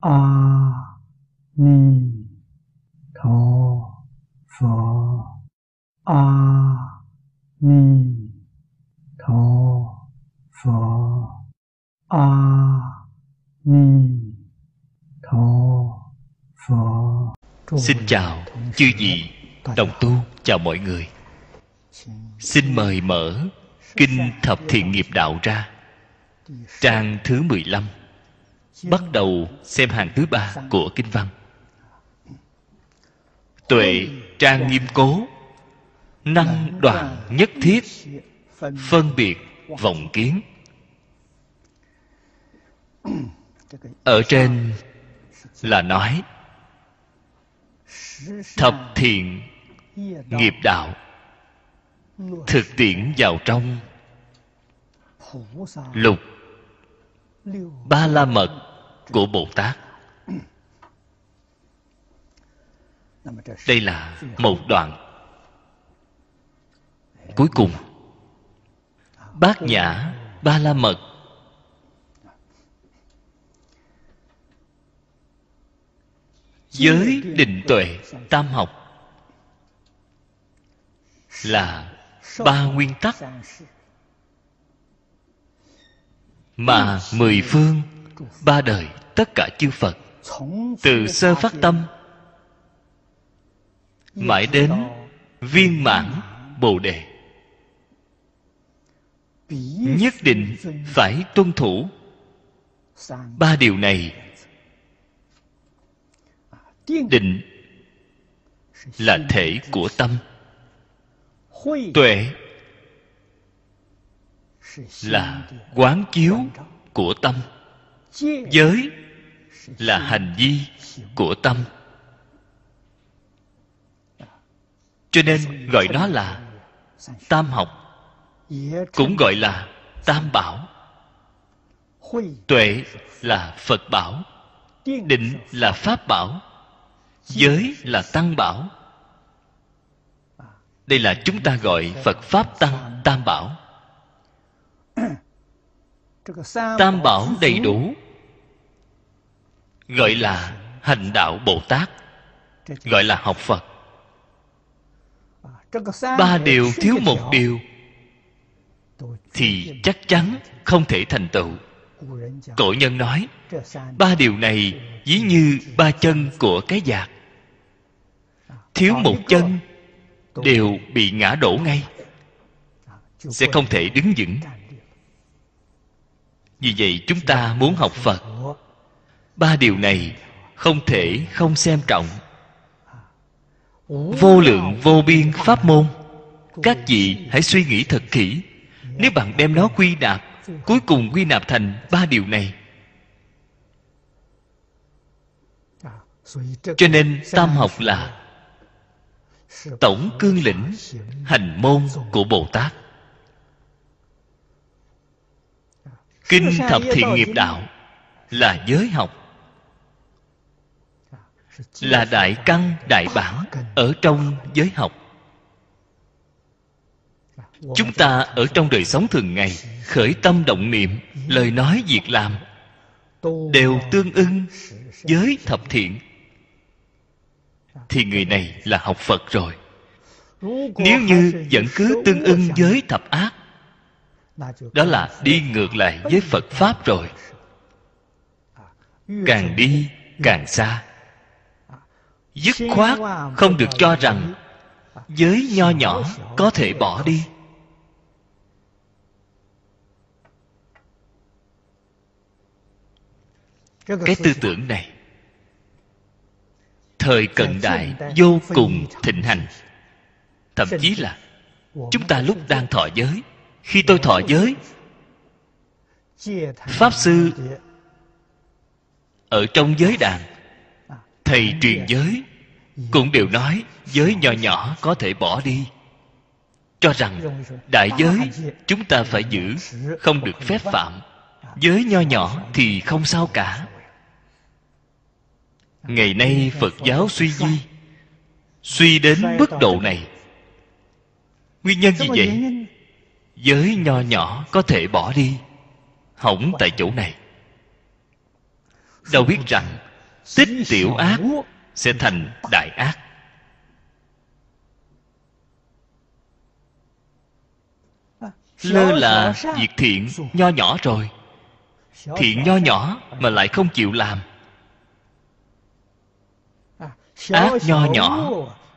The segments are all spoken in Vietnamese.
a ni tho phở a ni tho phở a ni tho phở Xin chào chư vị, đồng tu, chào mọi người. Xin mời mở Kinh Thập Thiện Nghiệp Đạo ra, Trang thứ 15 Bắt đầu xem hàng thứ ba của Kinh Văn. Tuệ trang nghiêm cố, Năng đoàn nhất thiết, Phân biệt vọng kiến. Ở trên là nói, Thập thiện nghiệp đạo, Thực tiễn vào trong, Lục Ba la mật của Bồ Tát. Đây là một đoạn Cuối cùng. Bát nhã Ba la mật. Giới định tuệ tam học Là ba nguyên tắc Mà mười phương, Ba đời tất cả chư Phật. Từ sơ phát tâm, Mãi đến viên mãn Bồ Đề. Nhất định phải tuân thủ Ba điều này. Định là thể của tâm. Tuệ là quán chiếu của tâm. Giới là hành vi của tâm. Cho nên gọi nó là tam học, cũng gọi là tam bảo. Tuệ là phật bảo, định là pháp bảo, giới là tăng bảo. Đây là chúng ta gọi phật pháp tăng tam bảo. Tam bảo đầy đủ gọi là hành đạo bồ tát, gọi là học phật. Ba điều thiếu một điều thì chắc chắn không thể thành tựu. Cổ nhân nói, ba điều này ví như ba chân của cái giạc thiếu một chân đều bị ngã đổ ngay, sẽ không thể đứng vững. Vì vậy chúng ta muốn học phật ba điều này không thể không xem trọng. Vô lượng vô biên pháp môn các vị hãy suy nghĩ thật kỹ. Nếu bạn đem nó quy nạp cuối cùng quy nạp thành ba điều này. Cho nên tam học là tổng cương lĩnh hành môn của bồ tát. Kinh thập thiện nghiệp đạo là giới học là đại căn, đại bản, ở trong giới học. Chúng ta ở trong đời sống thường ngày, khởi tâm động niệm, lời nói việc làm, đều tương ưng với thập thiện. Thì người này là học phật rồi. Nếu như vẫn cứ tương ưng với thập ác, đó là đi ngược lại với phật pháp rồi. Càng đi, càng xa dứt khoát không được cho rằng giới nho nhỏ có thể bỏ đi. Cái tư tưởng này, thời cận đại vô cùng thịnh hành. Thậm chí là chúng ta lúc đang thọ giới, khi tôi thọ giới, pháp sư ở trong giới đàn, thầy truyền giới cũng đều nói, giới nhỏ nhỏ có thể bỏ đi. Cho rằng đại giới chúng ta phải giữ, không được phép phạm. Giới nho nhỏ thì không sao cả. Ngày nay phật giáo suy di, suy đến mức độ này. Nguyên nhân gì vậy? Giới nho nhỏ có thể bỏ đi, hỏng tại chỗ này. Đâu biết rằng, tích tiểu ác sẽ thành đại ác. Lơ là việc thiện nho nhỏ rồi. Thiện nho nhỏ mà lại không chịu làm. Ác nho nhỏ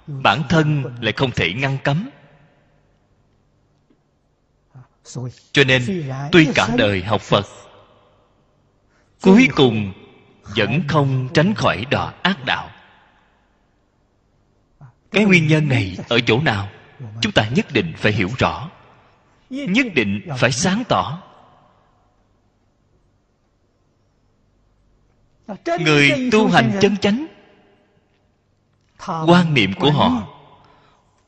bản thân lại không thể ngăn cấm. Cho nên tuy cả đời học phật cuối cùng vẫn không tránh khỏi đọa ác đạo cái nguyên nhân này ở chỗ nào? Chúng ta nhất định phải hiểu rõ. Nhất định phải sáng tỏ. Người tu hành chân chánh, quan niệm của họ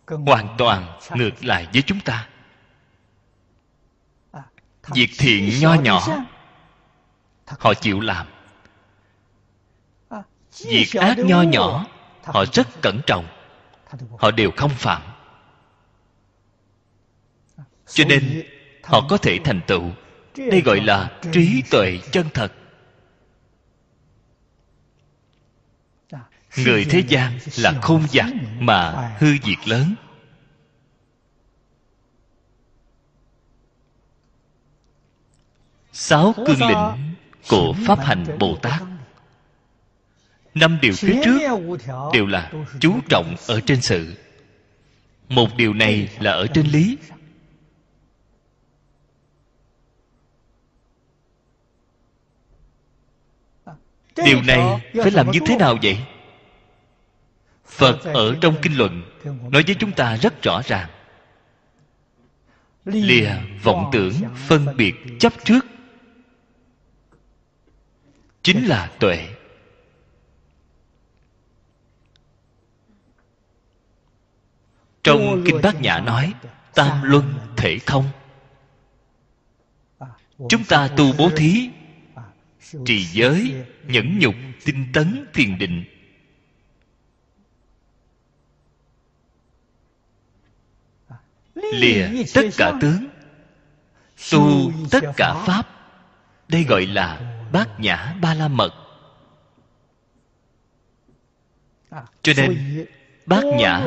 hoàn toàn ngược lại với chúng ta. Việc thiện nho nhỏ, họ chịu làm. Việc ác nho nhỏ, họ rất cẩn trọng họ đều không phạm. Cho nên họ có thể thành tựu. Đây gọi là trí tuệ chân thật. Người thế gian là khôn giặc mà hư diệt lớn. Sáu cương lĩnh của pháp hành bồ tát năm điều phía trước đều là chú trọng ở trên sự. Một điều này là ở trên lý. Điều này phải làm như thế nào vậy? Phật ở trong kinh luận nói với chúng ta rất rõ ràng. Lìa vọng tưởng phân biệt chấp trước. Chính là tuệ. Trong kinh bát nhã nói tam luân thể không? Chúng ta tu bố thí trì giới nhẫn nhục tinh tấn thiền định. Lìa tất cả tướng tu tất cả pháp. Đây gọi là bát nhã ba la mật. Cho nên bát nhã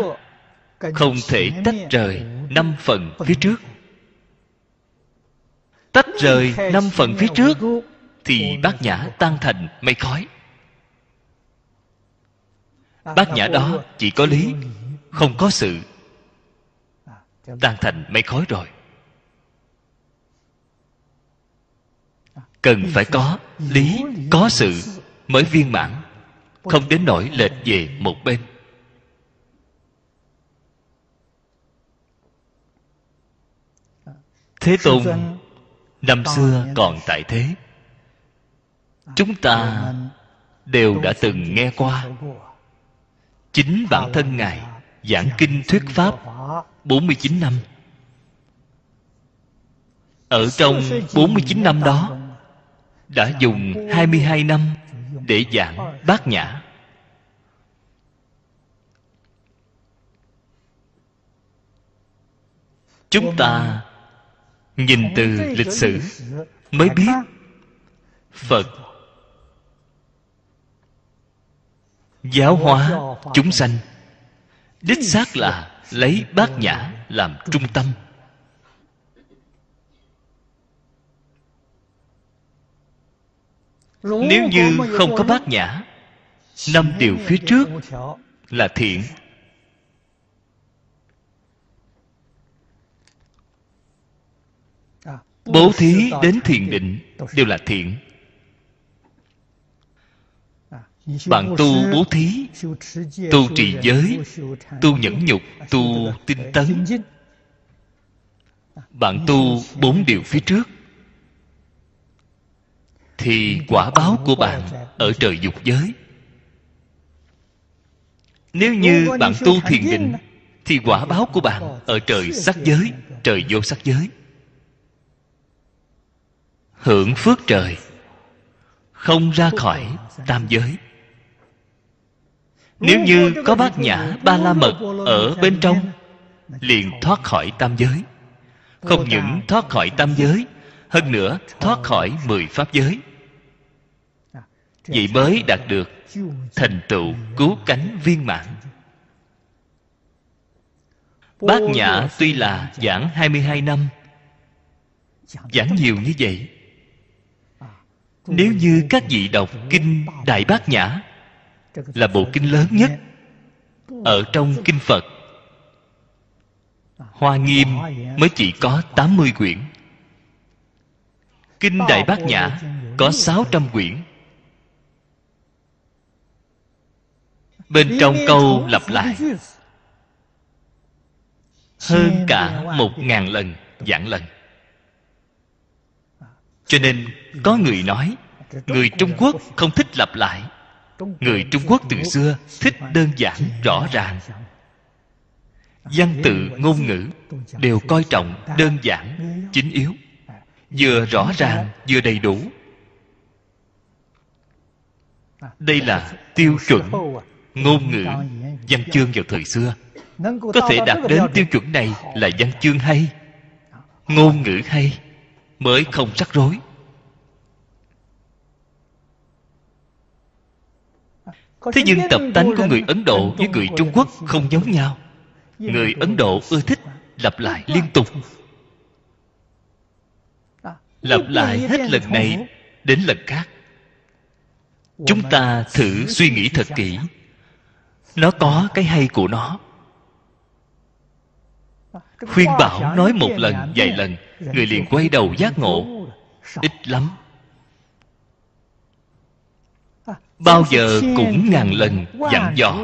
không thể tách rời năm phần phía trước. Tách rời năm phần phía trước thì bát nhã tan thành mây khói. Bát nhã đó chỉ có lý không có sự tan thành mây khói rồi. Cần phải có lý có sự mới viên mãn không đến nỗi lệch về một bên thế tôn năm xưa còn tại thế. Chúng ta đều đã từng nghe qua. chính bản thân ngài giảng kinh thuyết pháp 49 năm. Ở trong 49 năm đó đã dùng 22 năm để giảng bát nhã. Chúng ta nhìn từ lịch sử mới biết phật giáo hóa chúng sanh, đích xác là lấy bát nhã làm trung tâm. Nếu như không có bát nhã, năm điều phía trước là thiện. Bố thí đến thiền định đều là thiện. Bạn tu bố thí tu trì giới tu nhẫn nhục tu tinh tấn. Bạn tu bốn điều phía trước. Thì quả báo của bạn ở trời dục giới. Nếu như bạn tu thiền định thì quả báo của bạn ở trời sắc giới trời vô sắc giới hưởng phước trời, không ra khỏi tam giới. Nếu như có bát nhã ba la mật ở bên trong, liền thoát khỏi tam giới. Không những thoát khỏi tam giới, hơn nữa thoát khỏi mười pháp giới. Vậy mới đạt được thành tựu cứu cánh viên mãn. Bát Nhã tuy là giảng 22 năm, Giảng nhiều như vậy nếu như các vị đọc Kinh Đại Bát Nhã Là bộ kinh lớn nhất Ở trong Kinh Phật, Hoa Nghiêm mới chỉ có 80 quyển. Kinh Đại Bát Nhã có 600 quyển. Bên trong câu lặp lại, Hơn cả một ngàn lần dạng lần. Cho nên có người nói, Người Trung Quốc không thích lặp lại. Người Trung Quốc từ xưa thích đơn giản, rõ ràng. Văn tự, ngôn ngữ Đều coi trọng đơn giản, Chính yếu, Vừa rõ ràng, vừa đầy đủ. Đây là tiêu chuẩn Ngôn ngữ Văn chương vào thời xưa. Có thể đạt đến tiêu chuẩn này Là văn chương hay, Ngôn ngữ hay. Mới không rắc rối. Thế nhưng tập tánh của người Ấn Độ với người Trung Quốc không giống nhau. Người Ấn Độ ưa thích lặp lại liên tục. Lặp lại hết lần này đến lần khác. Chúng ta thử suy nghĩ thật kỹ. Nó có cái hay của nó. Khuyên bảo nói một lần, vài lần. Người liền quay đầu giác ngộ. Ít lắm. Bao giờ cũng ngàn lần dặn dò.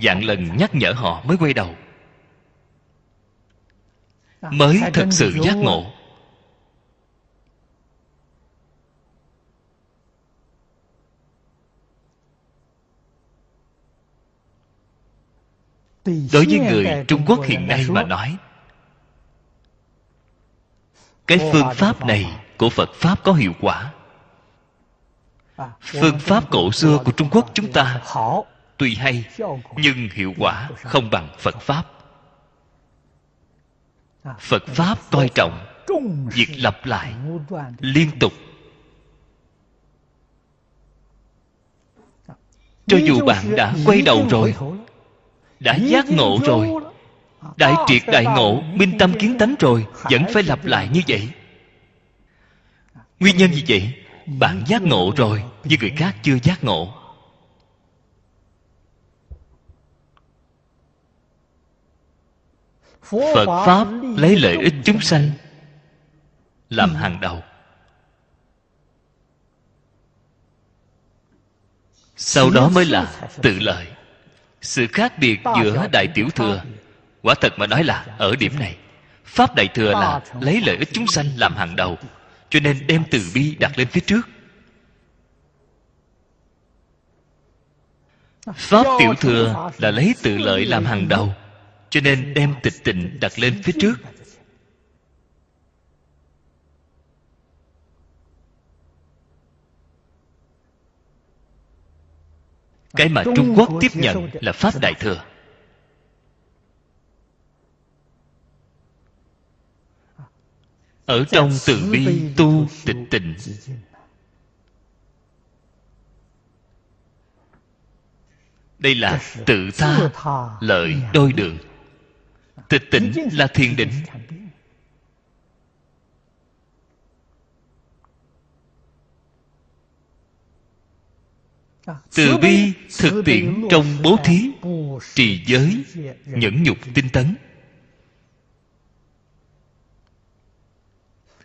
Dặn lần nhắc nhở họ mới quay đầu. Mới thật sự giác ngộ. Đối với người trung quốc hiện nay mà nói cái phương pháp này của phật pháp có hiệu quả. Phương pháp cổ xưa của trung quốc chúng ta tuy hay nhưng hiệu quả không bằng phật pháp. Phật pháp coi trọng việc lặp lại liên tục. Cho dù bạn đã quay đầu rồi đã giác ngộ rồi đại triệt đại ngộ minh tâm kiến tánh rồi vẫn phải lặp lại như vậy. Nguyên nhân gì vậy bạn giác ngộ rồi nhưng người khác chưa giác ngộ. Phật pháp lấy lợi ích chúng sanh làm hàng đầu. Sau đó mới là tự lợi. Sự khác biệt giữa đại tiểu thừa quả thật mà nói là ở điểm này, pháp đại thừa là lấy lợi ích chúng sanh làm hàng đầu, cho nên đem từ bi đặt lên phía trước. Pháp tiểu thừa là lấy tự lợi làm hàng đầu, cho nên đem tịch tịnh đặt lên phía trước. Cái mà trung quốc tiếp nhận là pháp đại thừa. Ở trong từ bi tu tịch tịnh đây là tự tha lợi đôi đường. Tịch tịnh là thiền định. từ bi thực tiễn trong bố thí trì giới nhẫn nhục tinh tấn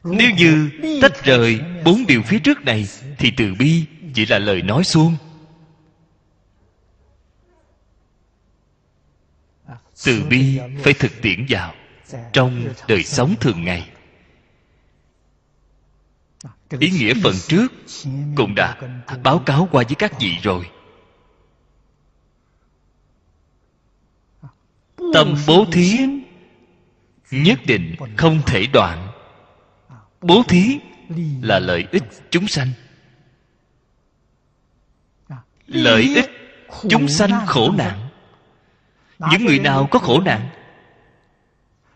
nếu như tách rời bốn điều phía trước này, thì từ bi chỉ là lời nói suông. Từ bi phải thực tiễn vào trong đời sống thường ngày. Ý nghĩa phần trước cũng đã báo cáo qua với các vị rồi. Tâm bố thí nhất định không thể đoạn bố thí là lợi ích chúng sanh. Lợi ích chúng sanh khổ nạn. Những người nào có khổ nạn,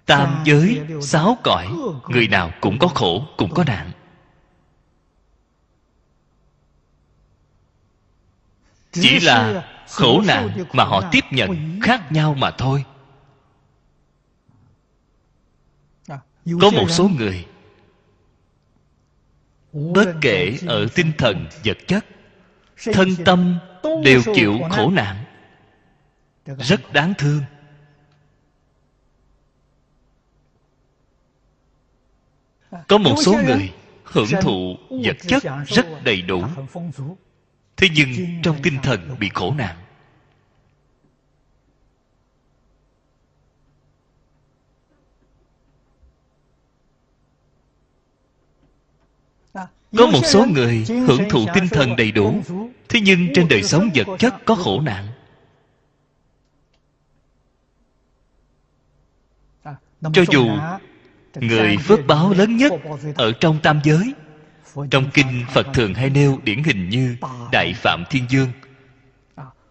tam giới, sáu cõi, người nào cũng có khổ, cũng có nạn. Chỉ là khổ nạn mà họ tiếp nhận khác nhau mà thôi. Có một số người bất kể ở tinh thần vật chất, thân tâm đều chịu khổ nạn. Rất đáng thương. Có một số người hưởng thụ vật chất rất đầy đủ. Thế nhưng trong tinh thần bị khổ nạn có một số người hưởng thụ tinh thần đầy đủ, thế nhưng trên đời sống vật chất có khổ nạn. Cho dù người phước báo lớn nhất ở trong tam giới, trong kinh phật thường hay nêu điển hình như đại phạm thiên dương,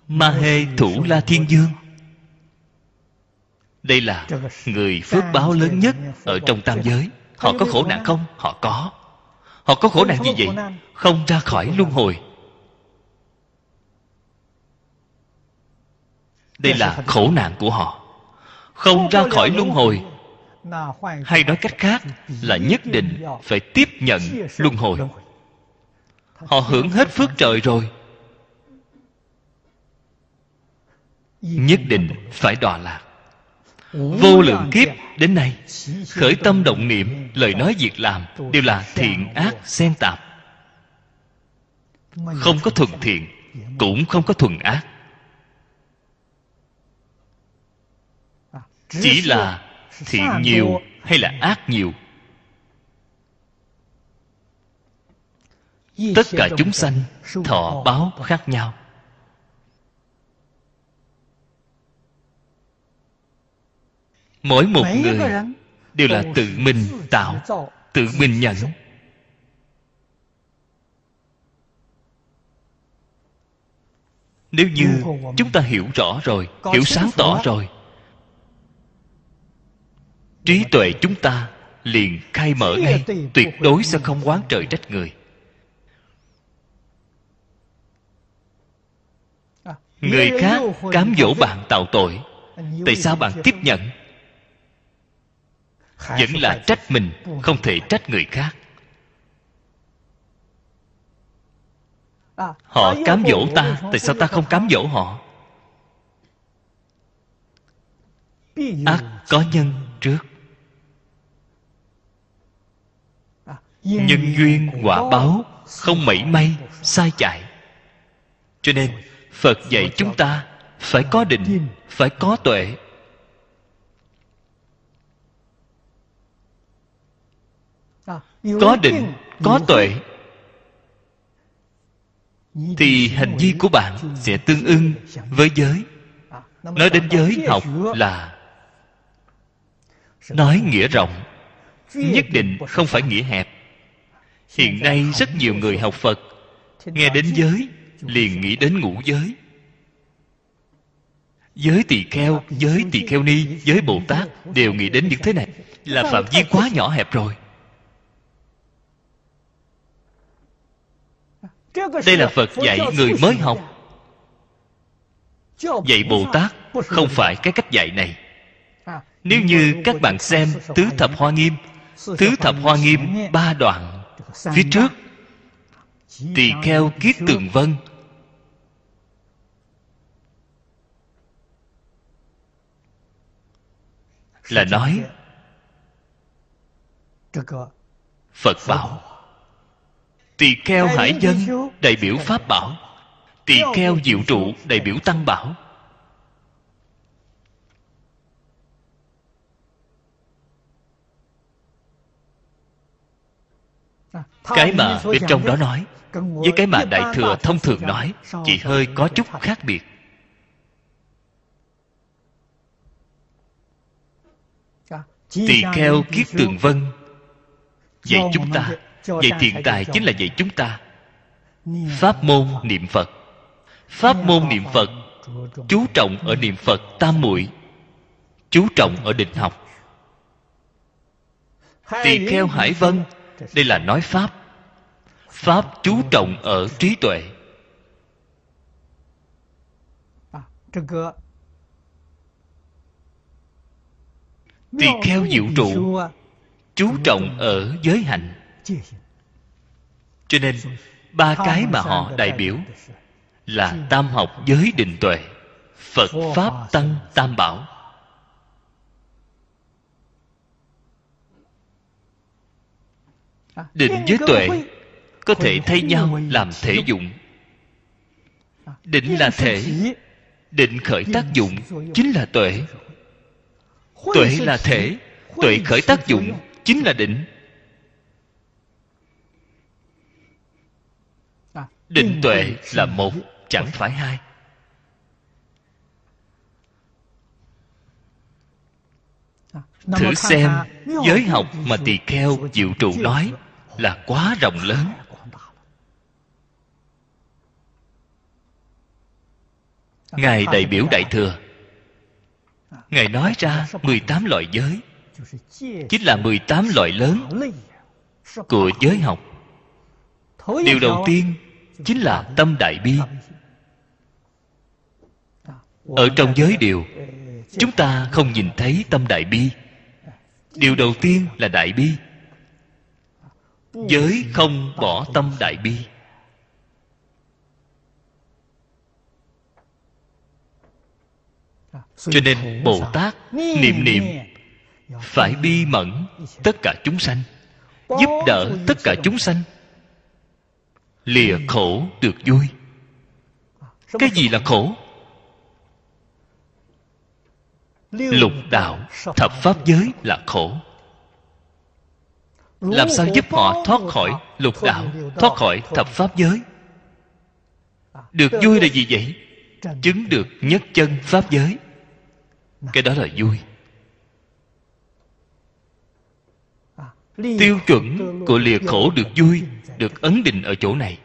ma hê thủ la thiên dương. Đây là người phước báo lớn nhất ở trong tam giới. Họ có khổ nạn không? Họ có họ có khổ nạn gì vậy không ra khỏi luân hồi. Đây là khổ nạn của họ. Không ra khỏi luân hồi. Hay nói cách khác là nhất định phải tiếp nhận luân hồi. Họ hưởng hết phước trời rồi. Nhất định phải đọa lạc vô lượng kiếp đến nay, khởi tâm động niệm, lời nói việc làm đều là thiện ác xen tạp. Không có thuần thiện, cũng không có thuần ác. Chỉ là thiện nhiều hay là ác nhiều? Tất cả chúng sanh, thọ báo khác nhau. Mỗi một người đều là tự mình tạo tự mình nhận. nếu như chúng ta hiểu rõ rồi hiểu sáng tỏ rồi trí tuệ chúng ta liền khai mở ngay tuyệt đối sẽ không quán trời trách người. Người khác cám dỗ bạn tạo tội tại sao bạn tiếp nhận vẫn là trách mình không thể trách người khác. Họ cám dỗ ta tại sao ta không cám dỗ họ? Ác có nhân trước. Nhân duyên quả báo không mảy may sai chạy. Cho nên phật dạy chúng ta phải có định phải có tuệ có định có tuệ. thì hành vi của bạn sẽ tương ưng với giới. Nói đến giới học là nói nghĩa rộng. Nhất định không phải nghĩa hẹp. Hiện nay rất nhiều người học phật. nghe đến giới liền nghĩ đến ngũ giới. Giới tỳ kheo giới tỳ kheo ni giới bồ tát đều nghĩ đến những thế này. Là phạm vi quá nhỏ hẹp rồi đây là phật dạy người mới học. dạy bồ tát không phải cái cách dạy này. Nếu như các bạn xem tứ thập hoa nghiêm tứ thập hoa nghiêm ba đoạn phía trước. tỳ kheo kiết tường vân. Là nói phật bảo tỳ kheo hải dân đại biểu pháp bảo. Tỳ kheo diệu trụ đại biểu tăng bảo. Cái mà bên trong đó nói với cái mà đại thừa thông thường nói chỉ hơi có chút khác biệt. Tỳ kheo kiết tường vân dạy chúng ta dạy tiền tài chính là dạy chúng ta. Pháp môn niệm phật. Pháp môn niệm phật. Chú trọng ở niệm phật tam muội. Chú trọng ở định học. Tỳ kheo hải vân đây là nói pháp. Pháp chú trọng ở trí tuệ. Tỳ kheo diệu trụ. chú trọng ở giới hạnh cho nên ba cái mà họ đại biểu là tam học giới định tuệ phật pháp tăng tam bảo. Định với tuệ có thể thay nhau làm thể dụng. Định là thể định khởi tác dụng chính là tuệ. Tuệ là thể tuệ khởi tác dụng. chính là định định tuệ là một chẳng phải hai. Thử xem giới học mà tỳ kheo diệu trụ nói là quá rộng lớn. Ngài đại biểu đại thừa. Ngài nói ra 18 loại giới. Chính là 18 loại lớn của giới học. Điều đầu tiên chính là tâm đại bi. Ở trong giới điều, chúng ta không nhìn thấy tâm đại bi. Điều đầu tiên là đại bi. Giới không bỏ tâm đại bi. Cho nên bồ tát niệm niệm, phải bi mẫn tất cả chúng sanh, giúp đỡ tất cả chúng sanh lìa khổ được vui. Cái gì là khổ? Lục đạo thập pháp giới là khổ. Làm sao giúp họ thoát khỏi lục đạo thoát khỏi thập pháp giới? Được vui là gì vậy? Chứng được nhất chân pháp giới. Cái đó là vui. Tiêu chuẩn của lìa khổ được vui được ấn định ở chỗ này.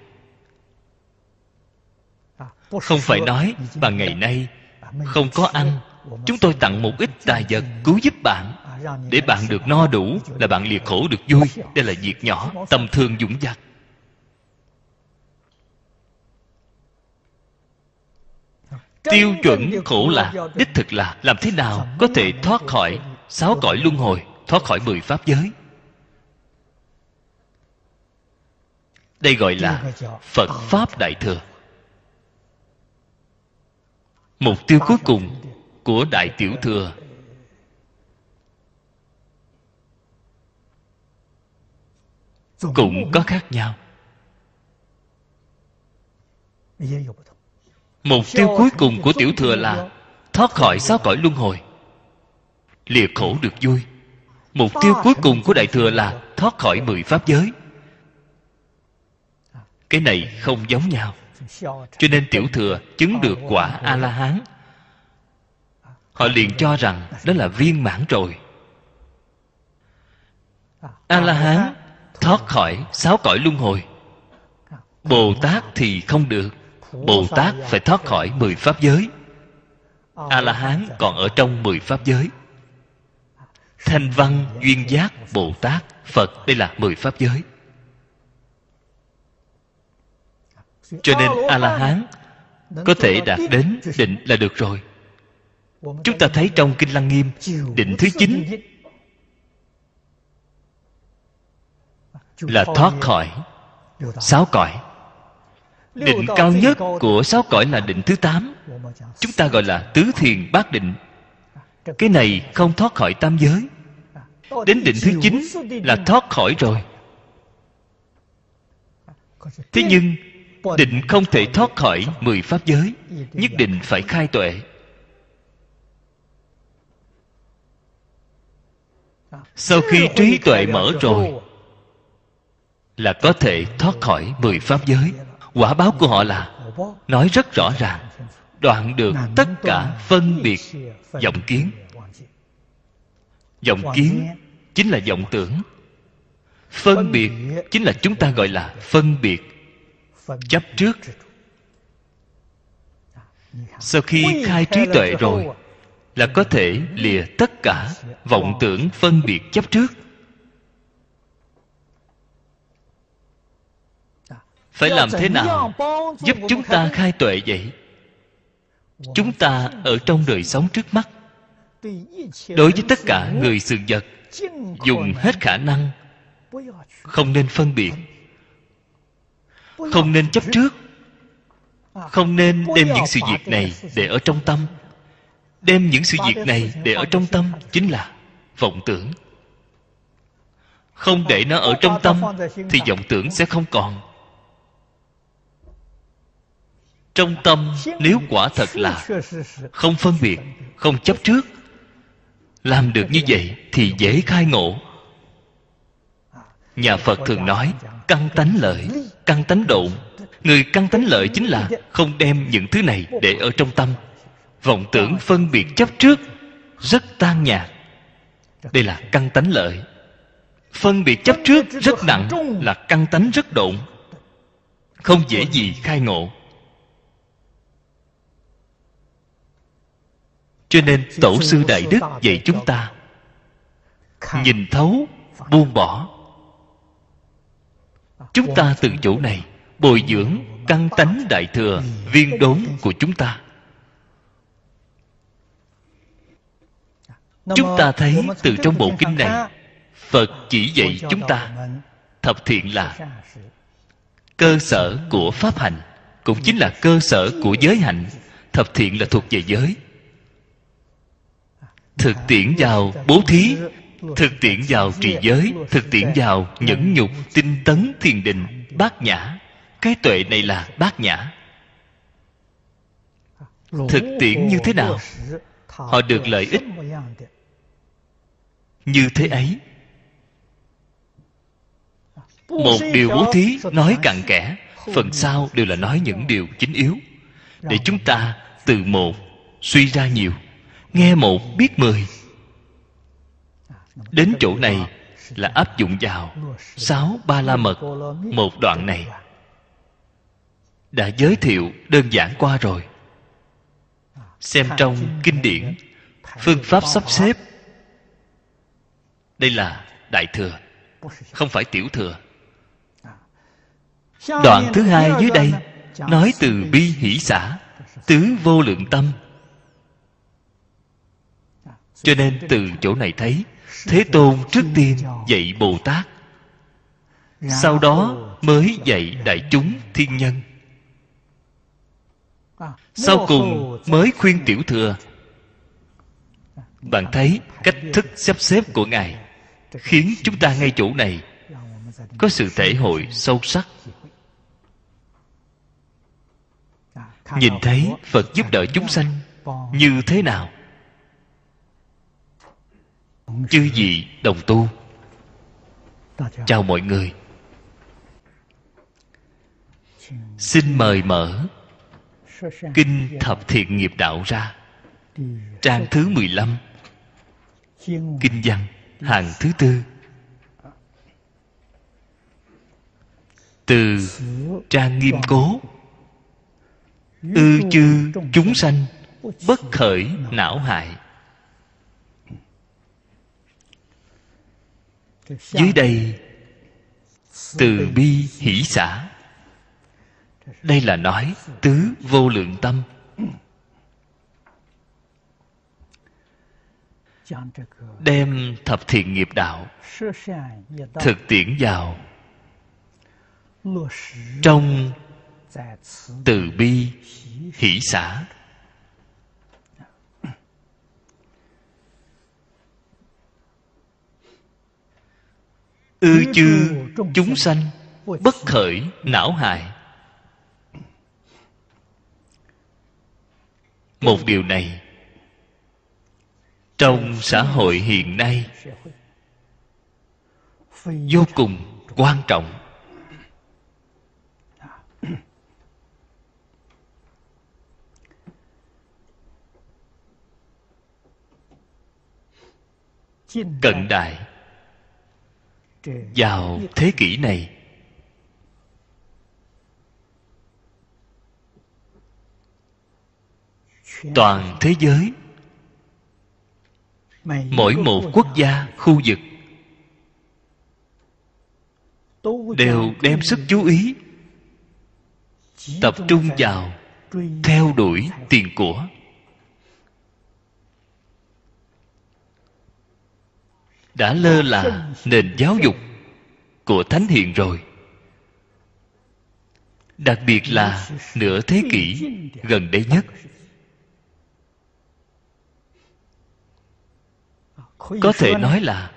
Không phải nói bằng ngày nay không có ăn, chúng tôi tặng một ít tài vật cứu giúp bạn. Để bạn được no đủ là bạn liệt khổ được vui. Đây là việc nhỏ tầm thường dũng dạc tiêu chuẩn khổ là đích thực là làm thế nào có thể thoát khỏi sáu cõi luân hồi, thoát khỏi mười pháp giới? Đây gọi là phật pháp đại thừa. Mục tiêu cuối cùng của đại tiểu thừa. Cũng có khác nhau. Mục tiêu cuối cùng của tiểu thừa là thoát khỏi sáu cõi luân hồi. Lìa khổ được vui. Mục tiêu cuối cùng của đại thừa là thoát khỏi mười pháp giới cái này không giống nhau. Cho nên tiểu thừa chứng được quả a la hán họ liền cho rằng đó là viên mãn rồi. A la hán thoát khỏi sáu cõi luân hồi. Bồ tát thì không được. Bồ tát phải thoát khỏi mười pháp giới. A la hán còn ở trong mười pháp giới. Thanh văn duyên giác bồ tát, phật đây là mười pháp giới. Cho nên a la hán có thể đạt đến định là được rồi. Chúng ta thấy trong kinh lăng nghiêm, định thứ chín là thoát khỏi sáu cõi. Định cao nhất của sáu cõi là định thứ tám. Chúng ta gọi là tứ thiền bát định. Cái này không thoát khỏi tam giới. Đến định thứ chín là thoát khỏi rồi. Thế nhưng định không thể thoát khỏi mười pháp giới, nhất định phải khai tuệ. Sau khi trí tuệ mở rồi, là có thể thoát khỏi mười pháp giới. Quả báo của họ là, nói rất rõ ràng, đoạn được tất cả phân biệt vọng kiến. Vọng kiến chính là vọng tưởng, phân biệt chính là chúng ta gọi là phân biệt chấp trước. sau khi khai trí tuệ rồi là có thể lìa tất cả vọng tưởng phân biệt chấp trước. Phải làm thế nào giúp chúng ta khai tuệ vậy? Chúng ta ở trong đời sống trước mắt. Đối với tất cả người sự vật dùng hết khả năng không nên phân biệt không nên chấp trước. Không nên đem những sự việc này để ở trong tâm. Đem những sự việc này để ở trong tâm chính là vọng tưởng. Không để nó ở trong tâm thì vọng tưởng sẽ không còn. Trong tâm nếu quả thật là không phân biệt, không chấp trước, làm được như vậy thì dễ khai ngộ nhà phật thường nói căn tánh lợi căn tánh độn. Người căn tánh lợi chính là không đem những thứ này để ở trong tâm. Vọng tưởng phân biệt chấp trước, rất tan nhạt đây là căn tánh lợi. Phân biệt chấp trước rất nặng là căn tánh rất độn. Không dễ gì khai ngộ. Cho nên tổ sư đại đức dạy chúng ta, nhìn thấu, buông bỏ chúng ta từ chỗ này bồi dưỡng căn tánh đại thừa viên đốn của chúng ta. Chúng ta thấy từ trong bộ kinh này phật chỉ dạy chúng ta thập thiện là cơ sở của pháp hành cũng chính là cơ sở của giới hạnh. Thập thiện là thuộc về giới. Thực tiễn vào bố thí thực tiễn vào trì giới, thực tiễn vào nhẫn nhục, tinh tấn thiền định, bát nhã. Cái tuệ này là bát nhã. Thực tiễn như thế nào? Họ được lợi ích như thế ấy. Một điều bố thí nói cặn kẽ, phần sau đều là nói những điều chính yếu. Để chúng ta từ một suy ra nhiều, nghe một biết mười đến chỗ này là áp dụng vào sáu ba la mật, một đoạn này. Đã giới thiệu đơn giản qua rồi. Xem trong kinh điển, phương pháp sắp xếp. Đây là đại thừa, không phải tiểu thừa. Đoạn thứ hai dưới đây nói từ bi hỷ xã tứ vô lượng tâm. Cho nên từ chỗ này thấy thế tôn trước tiên dạy bồ tát sau đó mới dạy đại chúng thiên nhân. Sau cùng mới khuyên tiểu thừa, bạn thấy cách thức sắp xếp của ngài khiến chúng ta ngay chỗ này có sự thể hội sâu sắc. Nhìn thấy phật giúp đỡ chúng sanh như thế nào? Chư vị đồng tu? Chào mọi người. Xin mời mở kinh thập thiện nghiệp đạo ra. Trang thứ 15 kinh văn hàng thứ tư. Từ trang nghiêm cố. Ư chư chúng sanh bất khởi não hại dưới đây từ bi hỷ xã đây là nói tứ vô lượng tâm. Đem thập thiện nghiệp đạo thực tiễn vào trong từ bi hỷ xã ư chư chúng sanh bất khởi não hại. Một điều này trong xã hội hiện nay vô cùng quan trọng. Cận đại vào thế kỷ này, toàn thế giới, mỗi một quốc gia, khu vực đều đem sức chú ý, tập trung vào theo đuổi tiền của đã lơ là nền giáo dục của thánh hiền rồi. Đặc biệt là nửa thế kỷ gần đây nhất. Có thể nói là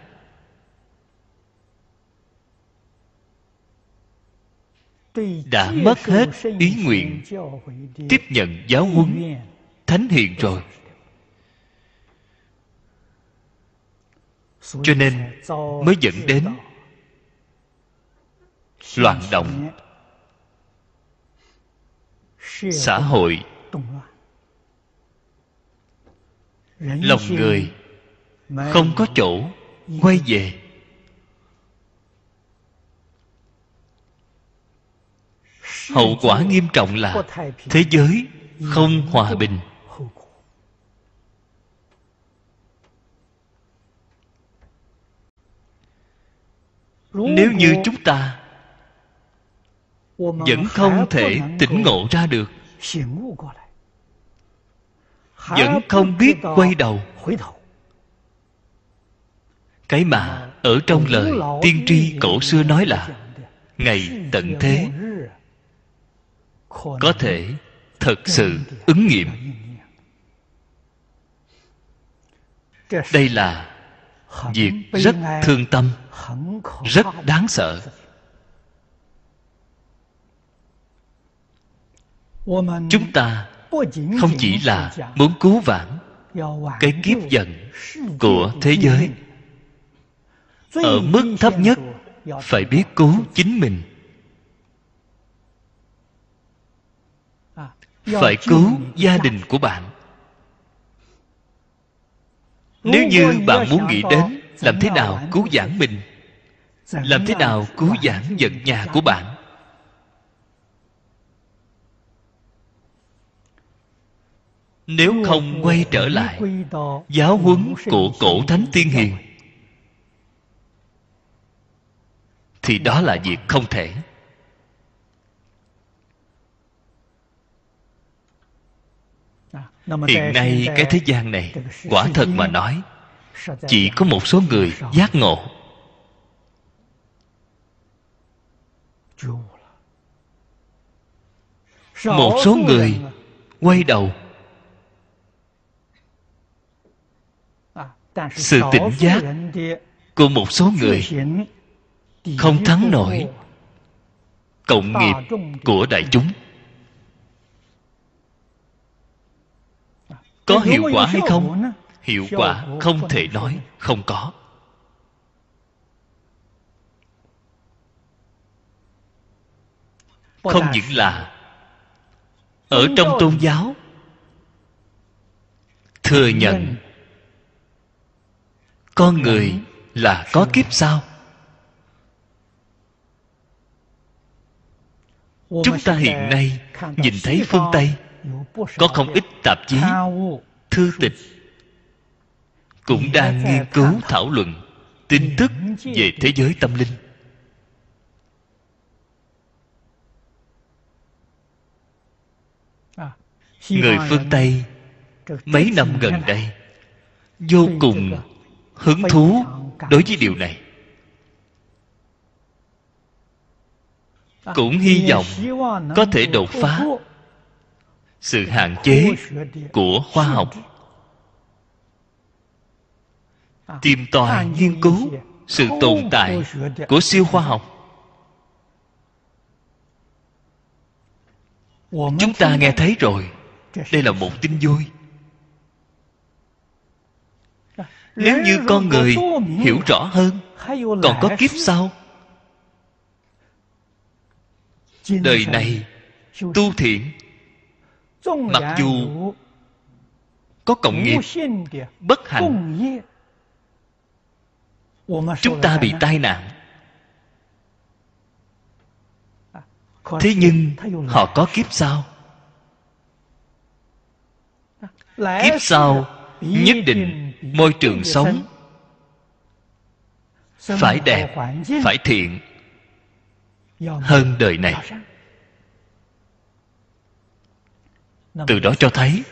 đã mất hết ý nguyện tiếp nhận giáo huấn thánh hiền rồi. Cho nên mới dẫn đến loạn động. Xã hội lòng người không có chỗ quay về. Hậu quả nghiêm trọng là thế giới không hòa bình. Nếu như chúng ta vẫn không thể tỉnh ngộ ra được vẫn không biết quay đầu. cái mà ở trong lời tiên tri cổ xưa nói là ngày tận thế. có thể thật sự ứng nghiệm. Đây là việc rất thương tâm rất đáng sợ. Chúng ta không chỉ là muốn cứu vãn cái kiếp giận của thế giới. Ở mức thấp nhất phải biết cứu chính mình. Phải cứu gia đình của bạn nếu như bạn muốn nghĩ đến làm thế nào cứu vãn mình? Làm thế nào cứu vãn giận nhà của bạn? Nếu không quay trở lại giáo huấn của cổ thánh tiên hiền. Thì đó là việc không thể hiện nay cái thế gian này quả thật mà nói chỉ có một số người giác ngộ. Một số người quay đầu. Sự tỉnh giác của một số người không thắng nổi cộng nghiệp của đại chúng có hiệu quả hay không? hiệu quả không thể nói không có. Không những là ở trong tôn giáo thừa nhận con người là có kiếp sau. Chúng ta hiện nay nhìn thấy phương tây có không ít tạp chí thư tịch cũng đang nghiên cứu thảo luận tin tức về thế giới tâm linh. Người phương tây mấy năm gần đây vô cùng hứng thú đối với điều này. Cũng hy vọng có thể đột phá sự hạn chế của khoa học. Tìm tòi nghiên cứu sự tồn tại của siêu khoa học. Chúng ta nghe thấy rồi. Đây là một tin vui. Nếu như con người hiểu rõ hơn, còn có kiếp sau? Đời này, tu thiện mặc dù có cộng nghiệp bất hạnh chúng ta bị tai nạn. Thế nhưng họ có kiếp sau. Kiếp sau nhất định môi trường sống phải đẹp phải thiện hơn đời này từ đó cho thấy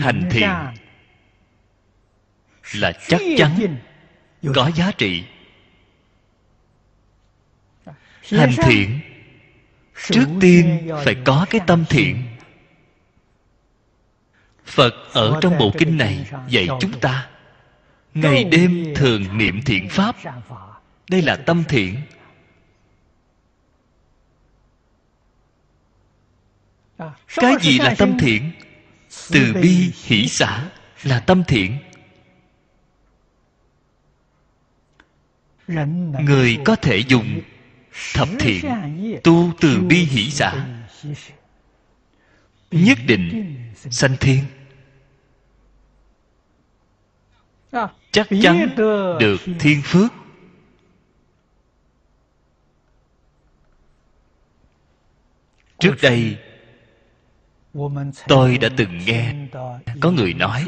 hành thiện là chắc chắn có giá trị. Hành thiện trước tiên phải có cái tâm thiện. Phật ở trong bộ kinh này dạy chúng ta ngày đêm thường niệm thiện pháp. đây là tâm thiện cái gì là tâm thiện? từ bi hỷ xã là tâm thiện. Người có thể dùng thập thiện tu từ bi hỷ xã nhất định sanh thiên. Chắc chắn được thiên phước. Trước đây tôi đã từng nghe. có người nói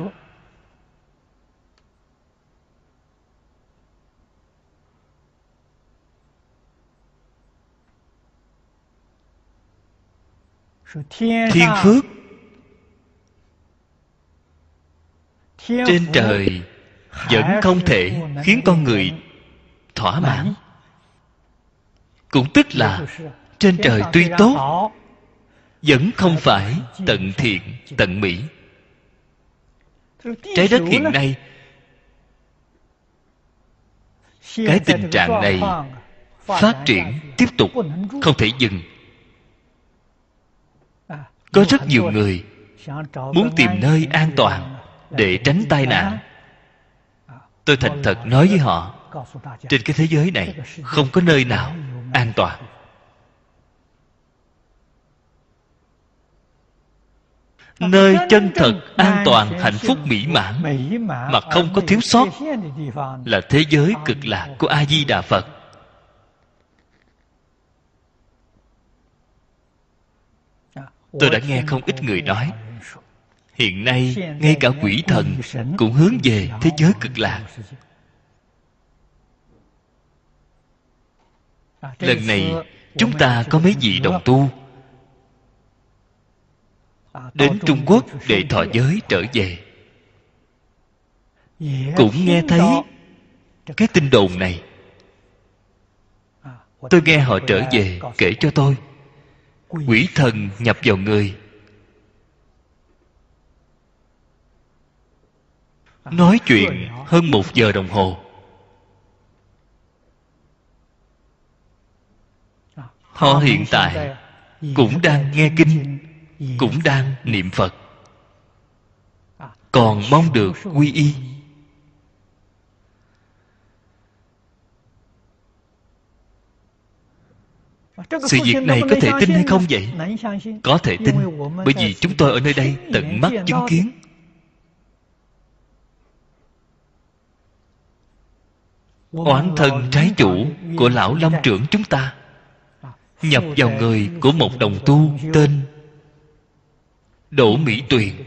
thiên phước trên trời vẫn không thể khiến con người thỏa mãn. Cũng tức là trên trời tuy tốt vẫn không phải tận thiện, tận mỹ. Trái đất hiện nay, cái tình trạng này phát triển tiếp tục, không thể dừng. Có rất nhiều người muốn tìm nơi an toàn để tránh tai nạn. Tôi thành thật nói với họ, trên cái thế giới này không có nơi nào an toàn. Nơi chân thật an toàn hạnh phúc mỹ mãn mà không có thiếu sót là thế giới cực lạc của a di đà phật. Tôi đã nghe không ít người nói hiện nay ngay cả quỷ thần cũng hướng về thế giới cực lạc. Lần này chúng ta có mấy vị đồng tu đến trung quốc để thọ giới trở về. Cũng nghe thấy cái tin đồn này. Tôi nghe họ trở về kể cho tôi. Quỷ thần nhập vào người. Nói chuyện hơn một giờ đồng hồ. Họ hiện tại cũng đang nghe kinh cũng đang niệm phật. Còn mong được quy y. Sự việc này có thể tin hay không vậy? Có thể tin, bởi vì chúng tôi ở nơi đây tận mắt chứng kiến. Oán thân trái chủ của lão long trưởng chúng ta nhập vào người của một đồng tu tên đỗ mỹ tuyền.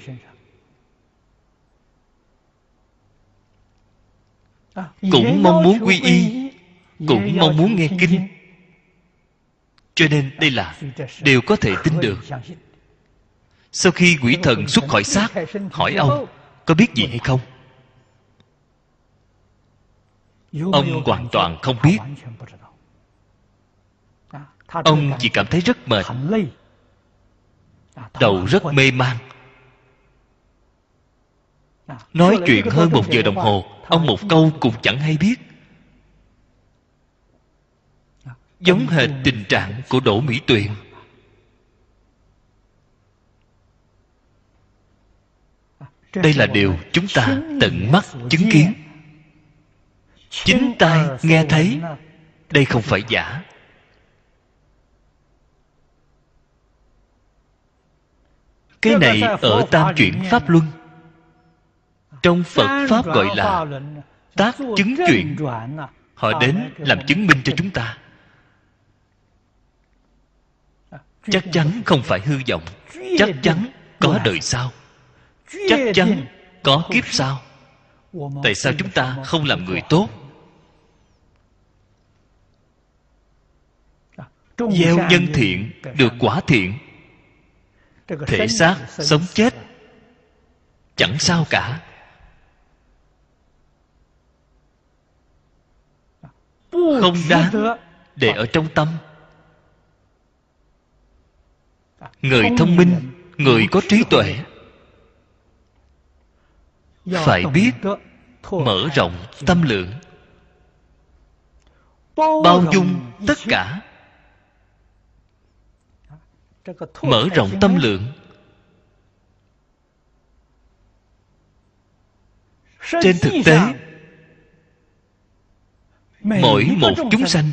Cũng mong muốn quy y cũng mong muốn nghe kinh. cho nên đây là đều có thể tin được. sau khi quỷ thần xuất khỏi xác hỏi ông có biết gì hay không? Ông hoàn toàn không biết. ông chỉ cảm thấy rất mệt đầu rất mê man. Nói chuyện hơn một giờ đồng hồ, ông một câu cũng chẳng hay biết. Giống hệt tình trạng của đỗ mỹ tuyền. Đây là điều chúng ta tận mắt chứng kiến. Chính tai nghe thấy, đây không phải giả. Cái này ở tam chuyển pháp luân. Trong phật pháp gọi là tác chứng chuyện. họ đến làm chứng minh cho chúng ta. Chắc chắn không phải hư vọng. Chắc chắn có đời sau. Chắc chắn có kiếp sau. Tại sao chúng ta không làm người tốt? Gieo nhân thiện được quả thiện thể xác sống chết. chẳng sao cả. Không đáng để ở trong tâm. Người thông minh người có trí tuệ. Phải biết mở rộng tâm lượng. Bao dung tất cả mở rộng tâm lượng. Trên thực tế, mỗi một chúng sanh,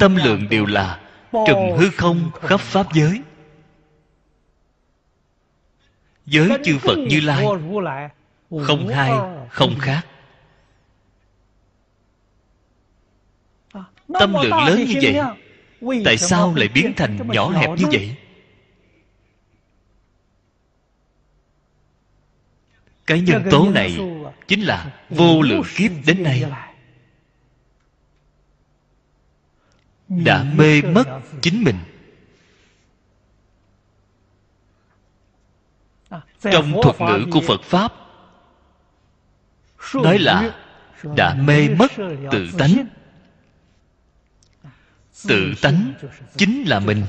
tâm lượng đều là trùm hư không khắp pháp giới. Giới chư phật như lai, không hai, không khác. Tâm lượng lớn như vậy tại sao lại biến thành nhỏ hẹp như vậy? Cái nhân tố này chính là vô lượng kiếp đến nay. đã mê mất chính mình. Trong thuật ngữ của phật pháp nói là đã mê mất tự tánh tự tánh chính là mình.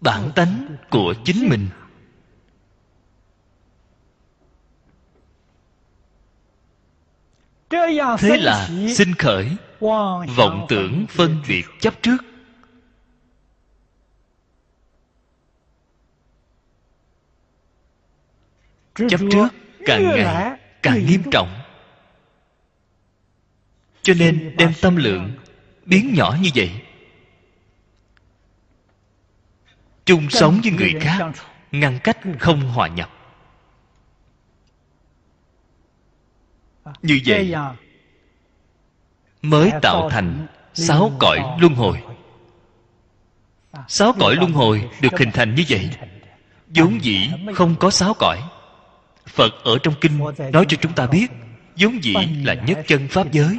bản tánh của chính mình. Thế là sinh khởi. vọng tưởng phân biệt chấp trước. Chấp trước càng ngày càng nghiêm trọng. Cho nên đem tâm lượng biến nhỏ như vậy. Chung sống với người khác ngăn cách không hòa nhập. Như vậy mới tạo thành sáu cõi luân hồi. sáu cõi luân hồi được hình thành như vậy. vốn dĩ không có sáu cõi. Phật ở trong kinh nói cho chúng ta biết vốn dĩ là nhất chân pháp giới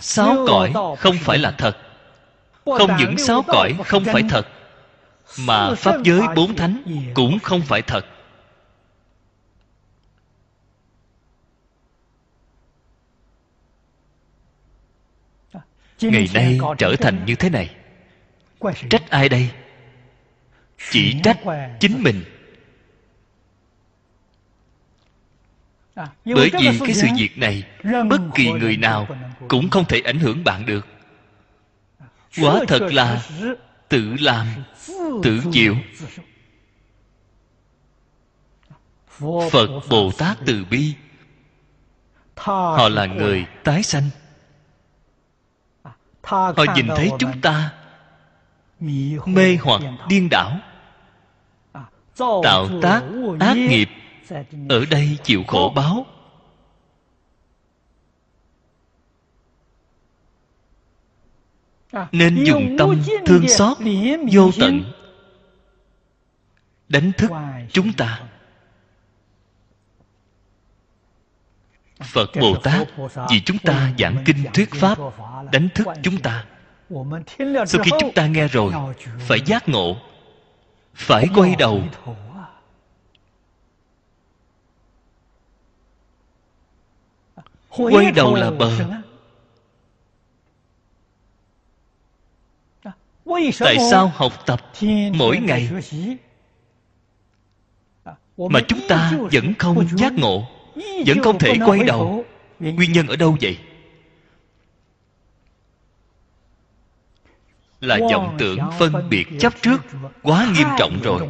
sáu cõi không phải là thật. Không những sáu cõi không phải thật mà pháp giới bốn thánh cũng không phải thật. Ngày nay trở thành như thế này. trách ai đây? Chỉ trách chính mình bởi vì cái sự việc này bất kỳ người nào cũng không thể ảnh hưởng bạn được. Quả thật là tự làm tự chịu. Phật bồ tát từ bi. Họ là người tái sanh. Họ nhìn thấy chúng ta mê hoặc điên đảo tạo tác ác nghiệp ở đây chịu khổ báo. Nên dùng tâm thương xót vô tận. Đánh thức chúng ta. phật bồ tát vì chúng ta giảng kinh thuyết pháp đánh thức chúng ta. sau khi chúng ta nghe rồi phải giác ngộ phải quay đầu quay đầu là bờ. tại sao học tập mỗi ngày mà chúng ta vẫn không giác ngộ vẫn không thể quay đầu. nguyên nhân ở đâu vậy? Là vọng tưởng phân biệt chấp trước quá nghiêm trọng rồi.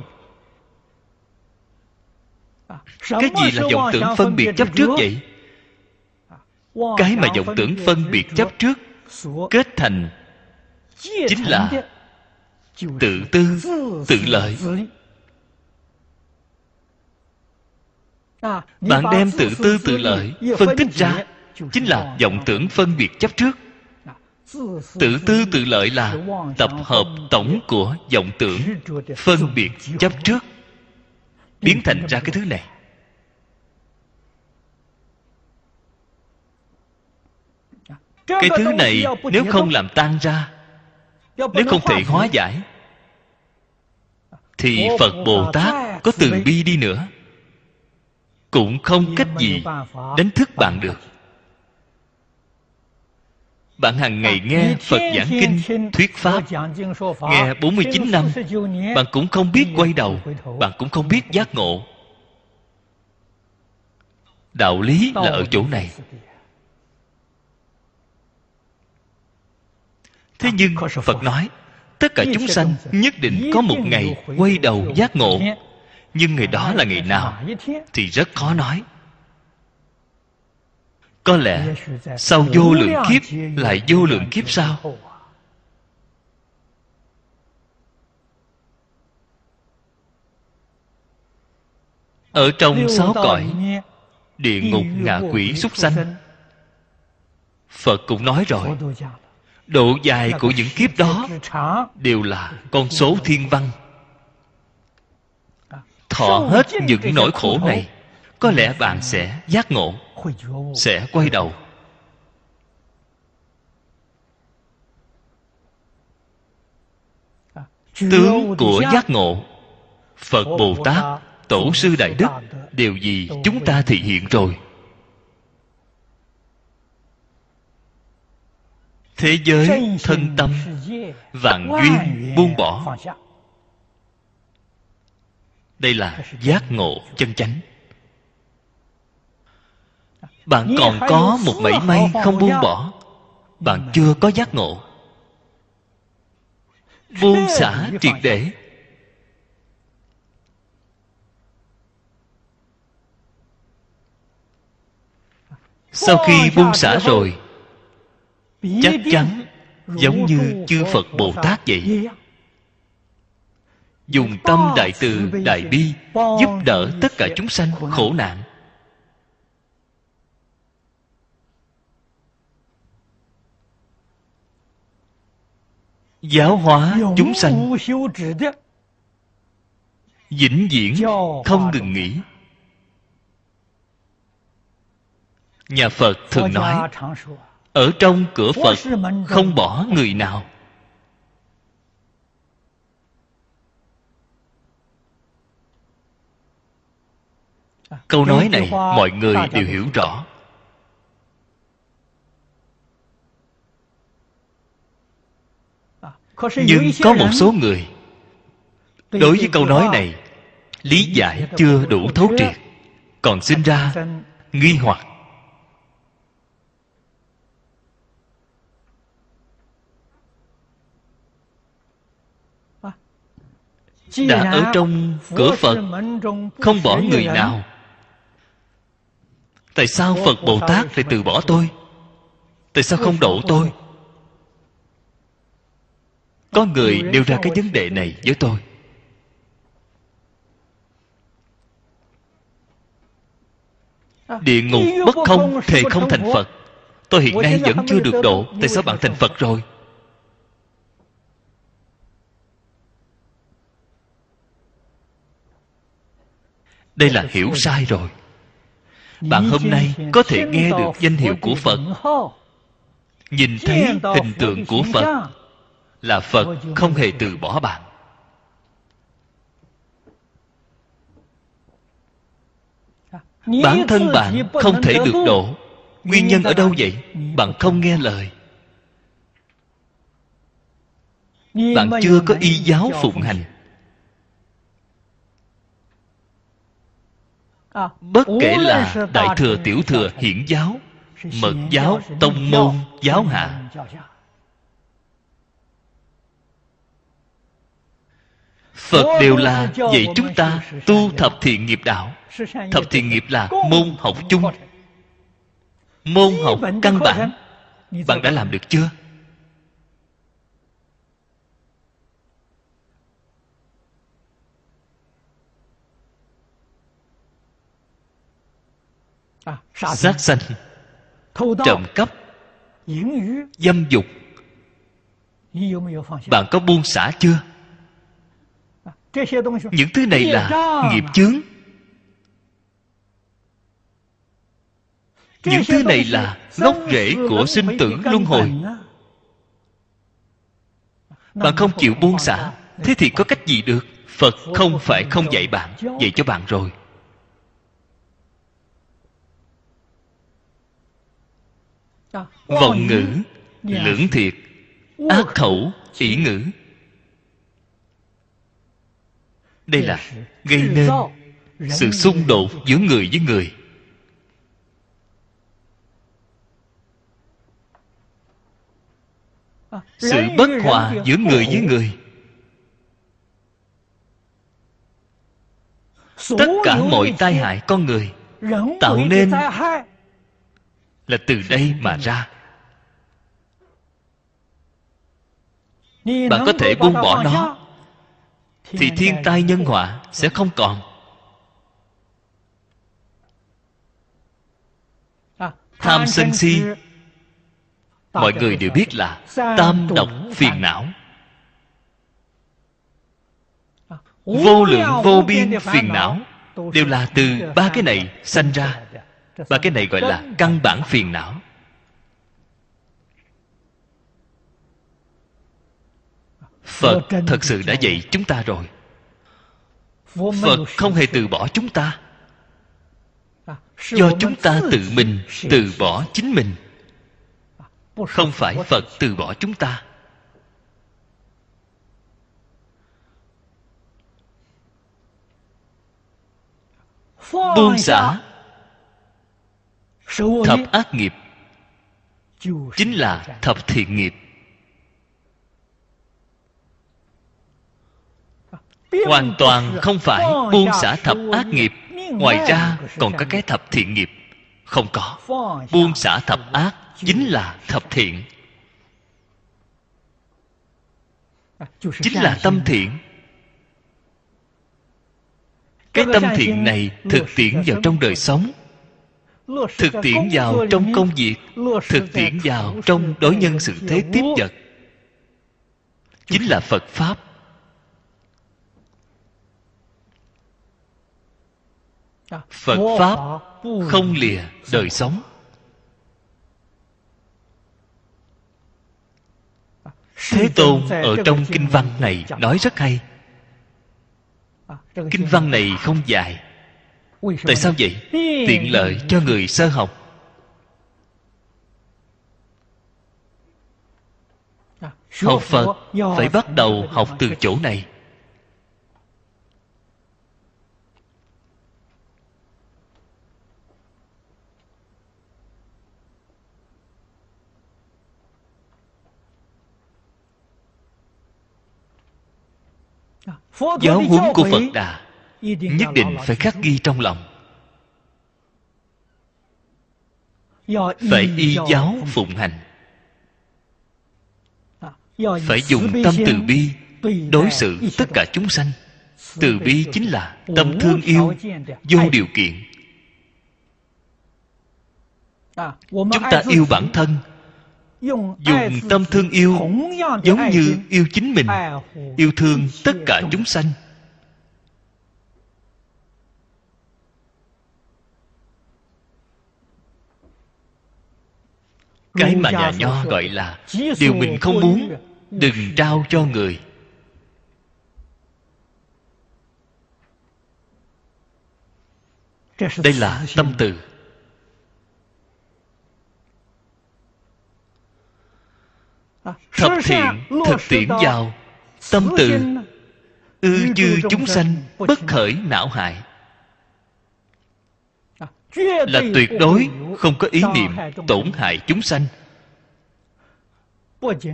cái gì là vọng tưởng phân biệt chấp trước vậy cái mà vọng tưởng phân biệt chấp trước, kết thành chính là tự tư, tự lợi. Bạn đem tự tư, tự lợi phân tích ra, chính là vọng tưởng phân biệt chấp trước. Tự tư, tự lợi là tập hợp tổng của vọng tưởng phân biệt chấp trước, biến thành ra cái thứ này. Cái thứ này nếu không làm tan ra nếu không thể hóa giải thì phật bồ tát có từ bi đi nữa. Cũng không cách gì đánh thức bạn được. Bạn hàng ngày nghe Phật giảng kinh, thuyết Pháp Nghe 49 năm Bạn cũng không biết quay đầu Bạn cũng không biết giác ngộ. Đạo lý là ở chỗ này Thế nhưng Phật nói Tất cả chúng sanh nhất định có một ngày quay đầu giác ngộ. Nhưng ngày đó là ngày nào? Thì rất khó nói. Có lẽ sau vô lượng kiếp lại vô lượng kiếp sau. ở trong sáu cõi địa ngục ngạ quỷ súc sanh phật cũng nói rồi độ dài của những kiếp đó đều là con số thiên văn. Thọ hết những nỗi khổ này có lẽ bạn sẽ giác ngộ sẽ quay đầu. Tướng của giác ngộ phật bồ tát tổ sư đại đức đều vì chúng ta thị hiện rồi thế giới thân tâm vạn duyên buông bỏ. đây là giác ngộ chân chánh. bạn còn có một mảy may không buông bỏ. Bạn chưa có giác ngộ. Buông xả triệt để. sau khi buông xả rồi chắc chắn giống như chư phật bồ tát vậy. Dùng tâm đại từ đại bi giúp đỡ tất cả chúng sanh khổ nạn. Giáo hóa chúng sanh. vĩnh viễn không ngừng nghỉ. nhà phật thường nói ở trong cửa phật không bỏ người nào. Câu nói này mọi người đều hiểu rõ. Nhưng có một số người đối với câu nói này lý giải chưa đủ thấu triệt còn sinh ra nghi hoặc đã ở trong cửa phật không bỏ người nào. tại sao phật bồ tát lại từ bỏ tôi? tại sao không độ tôi. có người nêu ra cái vấn đề này với tôi. Địa ngục bất không thề không thành phật. Tôi hiện nay vẫn chưa được độ tại sao bạn thành phật rồi đây là hiểu sai rồi. Bạn hôm nay có thể nghe được danh hiệu của phật. Nhìn thấy hình tượng của phật là phật không hề từ bỏ bạn. Bản thân bạn không thể được độ nguyên nhân ở đâu vậy? Bạn không nghe lời. Bạn chưa có y giáo phụng hành. Bất kể là đại thừa tiểu thừa hiển giáo mật giáo tông môn giáo hạ. phật đều là dạy chúng ta tu thập thiện nghiệp đạo. thập thiện nghiệp là môn học chung. môn học căn bản. Bạn đã làm được chưa sát sanh trộm cắp dâm dục. Bạn có buông xả chưa? Những thứ này là nghiệp chướng. Những thứ này là gốc rễ của sinh tử luân hồi. bạn không chịu buông xả. thế thì có cách gì được? Phật không phải không dạy bạn dạy cho bạn rồi vọng ngữ lưỡng thiệt. Ác khẩu ỷ ngữ. Đây là gây nên sự xung đột giữa người với người. Sự bất hòa giữa người với người. Tất cả mọi tai hại con người tạo nên là từ đây mà ra. Bạn có thể buông bỏ nó. thì thiên tai nhân họa sẽ không còn. Tham sân si mọi người đều biết là tam độc phiền não. Vô lượng vô biên phiền não đều là từ ba cái này sanh ra ba cái này gọi là căn bản phiền não. Phật thật sự đã dạy chúng ta rồi. Phật không hề từ bỏ chúng ta. Do chúng ta tự mình từ bỏ chính mình. Không phải phật từ bỏ chúng ta. Buông xả thập ác nghiệp. Chính là thập thiện nghiệp. Hoàn toàn không phải buông xả thập ác nghiệp. Ngoài ra còn có cái thập thiện nghiệp. Không có. Buông xả thập ác chính là thập thiện. Chính là tâm thiện. cái tâm thiện này thực tiễn vào trong đời sống thực tiễn vào trong công việc thực tiễn vào trong đối nhân sự thế tiếp vật. Chính là phật pháp. Phật pháp không lìa đời sống. Thế tôn ở trong kinh văn này nói rất hay. Kinh văn này không dài tại sao vậy? Tiện lợi cho người sơ học. Học phật phải bắt đầu học từ chỗ này. Giáo huấn của phật đà nhất định phải khắc ghi trong lòng. Phải y giáo phụng hành. Phải dùng tâm từ bi đối xử tất cả chúng sanh. Từ bi chính là tâm thương yêu vô điều kiện. Chúng ta yêu bản thân. Dùng tâm thương yêu giống như yêu chính mình yêu thương tất cả chúng sanh cái mà nhà nho gọi là điều mình không muốn đừng trao cho người. Đây là tâm từ. Thập thiện thực tiễn vào tâm từ. ư dư chúng sanh bất khởi não hại là tuyệt đối không có ý niệm tổn hại chúng sanh.